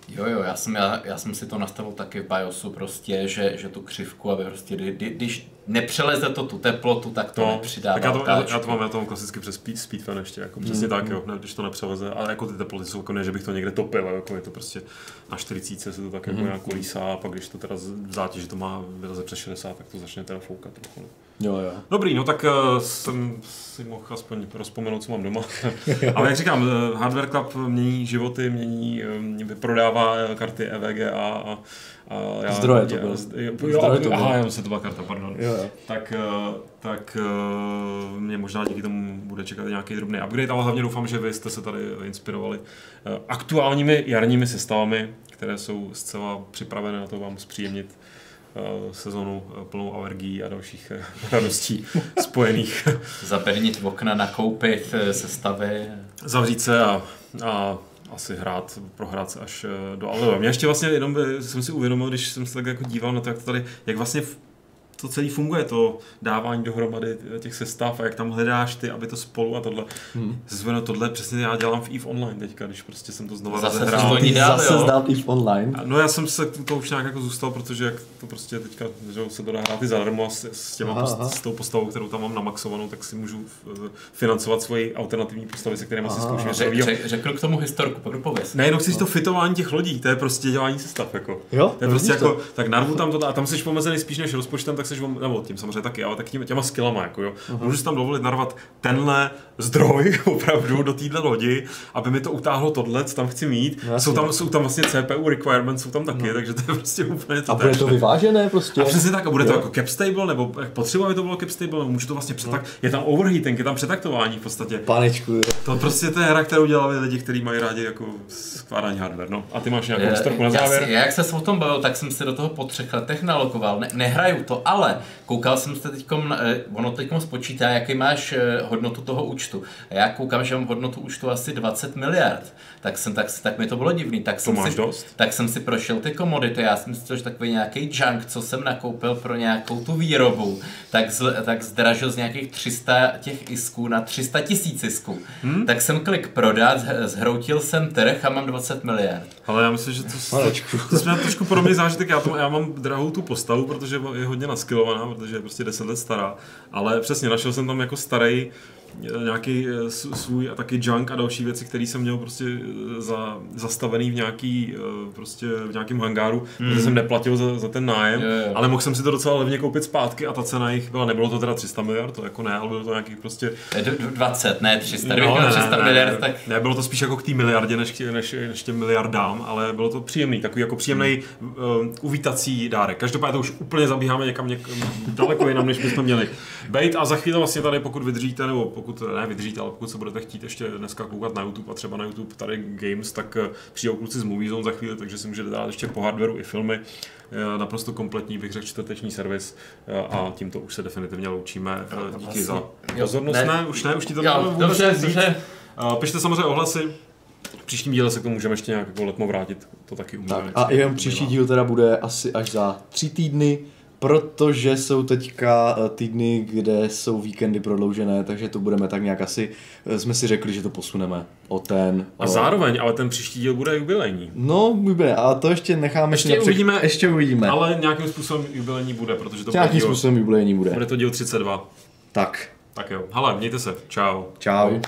Jo, jo, já jsem, já, já jsem si to nastavil taky v BIOSu prostě, že, že tu křivku, aby prostě, kdy, když nepřeleze to tu teplotu, tak to no, nepřidává tak já to, já, já, to mám, já to mám klasicky přes speed, speedfan ještě, jako přesně mm, tak, jo, ne, když to nepřeleze, ale jako ty teploty jsou jako ne, že bych to někde topil, jako je to prostě na 40 se to tak jako mm. nějak kolísá, a pak když to teda v zátěži to má vyleze přes 60, tak to začne teda foukat trochu. No. Jo, jo. Dobrý, no tak uh, jsem si mohl aspoň rozpomenout, co mám doma. Ale jak říkám, uh, Hardware Club mění životy, mění, um, vyprodává karty EVGA a a já, zdroje to bylo. Jo, zdroje to aha, já se to byla karta, pardon. Jo, jo. Tak, eh, tak eh, mě možná díky tomu bude čekat nějaký drobný upgrade, ale hlavně doufám, že vy jste se tady inspirovali eh, aktuálními jarními sestavami, které jsou zcela připravené na to vám zpříjemnit sezonu plnou alergií a dalších radostí spojených. Zapernit okna, nakoupit sestavy. Zavřít se a, a asi hrát, prohrát se až eh, do Aleva. Mě ještě vlastně jenom jsem si uvědomil, když jsem se tak jako díval na to, jak to tady, jak vlastně to celé funguje, to dávání dohromady těch sestav a jak tam hledáš ty, aby to spolu a tohle. Hmm. Zvedno tohle přesně já dělám v EVE Online teďka, když prostě jsem to znovu Zase rozehrál. Ty zase zdal EVE Online. No já jsem se to už nějak jako zůstal, protože jak to prostě teďka, že se to dá hrát i zadarmo s, s, těma aha, aha. s tou postavou, kterou tam mám namaxovanou, tak si můžu eh, financovat svoji alternativní postavy, se kterými si zkouším. Řek, řek, řeknu k tomu historku, pak pověs. Ne, jenom chci to fitování těch lodí, to je prostě dělání sestav. Jako. Jo? To je prostě jako, tak narvu tam to a tam jsi pomezený spíš než rozpočtem, tak jsi nebo tím samozřejmě taky, ale tak tím, těma skillama, jako jo. Uh-huh. Můžu si tam dovolit narvat tenhle zdroj opravdu do téhle lodi, aby mi to utáhlo tohle, co tam chci mít. No, jsou tam, jsou tam vlastně CPU requirements, jsou tam taky, no. takže to je prostě úplně to. A bude to vyvážené prostě? A přesně tak, a bude jo. to jako cap stable, nebo potřeba, aby to bylo cap stable, můžu to vlastně přetak, no. je tam overheating, je tam přetaktování v podstatě. Panečku. To prostě to je hra, kterou dělali lidi, kteří mají rádi jako skládání hardware, no. A ty máš nějakou historku na závěr? Já, jak se o tom bavil, tak jsem se do toho po třech letech nalokoval. Ne, nehraju to, ale Ale koukal jsem se teď, eh, ono teď spočítá, jaký máš eh, hodnotu toho účtu. A já koukám, že mám hodnotu účtu asi 20 miliard. Tak, jsem, tak, tak mi to bylo divný. Tak to jsem máš si, dost? Tak jsem si prošel ty komodity. Já jsem si že takový nějaký junk, co jsem nakoupil pro nějakou tu výrobu, tak, z, tak zdražil z nějakých 300 těch isků na 300 tisíc isků. Hmm? Tak jsem klik prodat, zhroutil jsem trh a mám 20 miliard. Ale já myslím, že to, to, to jsme trošku podobný zážitek. Já, to, já mám drahou tu postavu, protože je hodně naskilovaná, protože je prostě 10 let stará. Ale přesně, našel jsem tam jako starý nějaký eh, svůj a taky junk a další věci, které jsem měl prostě eh, za, zastavený v nějaký eh, prostě v nějakém hangáru, mm. protože jsem neplatil za, za ten nájem, je, je. ale mohl jsem si to docela levně koupit zpátky a ta cena jich byla, nebylo to teda 300 miliard, to jako ne, ale bylo to nějaký prostě... 20, ne 300, no, ne, 300 ne, miliard, tak... Ne, bylo to spíš jako k té miliardě, než, než, než těm miliardám, ale bylo to příjemný, takový jako příjemný mm. uh, uvítací dárek. Každopádně to už úplně zabíháme někam, někam daleko jinam, než bychom měli. Bejt a za chvíli vlastně tady, pokud vydržíte, nebo pokud ne vydržíte, ale pokud se budete chtít ještě dneska koukat na YouTube a třeba na YouTube tady Games, tak eh, přijdou kluci z Movie Zone za chvíli, takže si můžete dát ještě po hardwareu i filmy. Eh, naprosto kompletní, bych řekl, čtvrteční servis eh, a tímto už se definitivně loučíme. Díky za pozornost. Ne, ne už ne, už ti to jo, dobře, dobře. Pište samozřejmě ohlasy, v příštím díle se k tomu můžeme ještě nějak jako letmo vrátit, to taky umíme. Tak, a jen příští díl teda bude asi až za tři týdny, protože jsou teďka eh, týdny, kde jsou víkendy prodloužené, takže to budeme tak nějak asi, eh, jsme si řekli, že to posuneme o ten. A o... zároveň, ale ten příští díl bude jubilejní. No, bude, a to ještě necháme. Ještě napřed... uvidíme, ještě uvidíme. Ale nějakým způsobem jubilejní bude, protože to nějakým díl... způsobem jubilejní bude. Bude to díl 32. Tak. Tak jo. Hele, mějte se. Čau. Čau.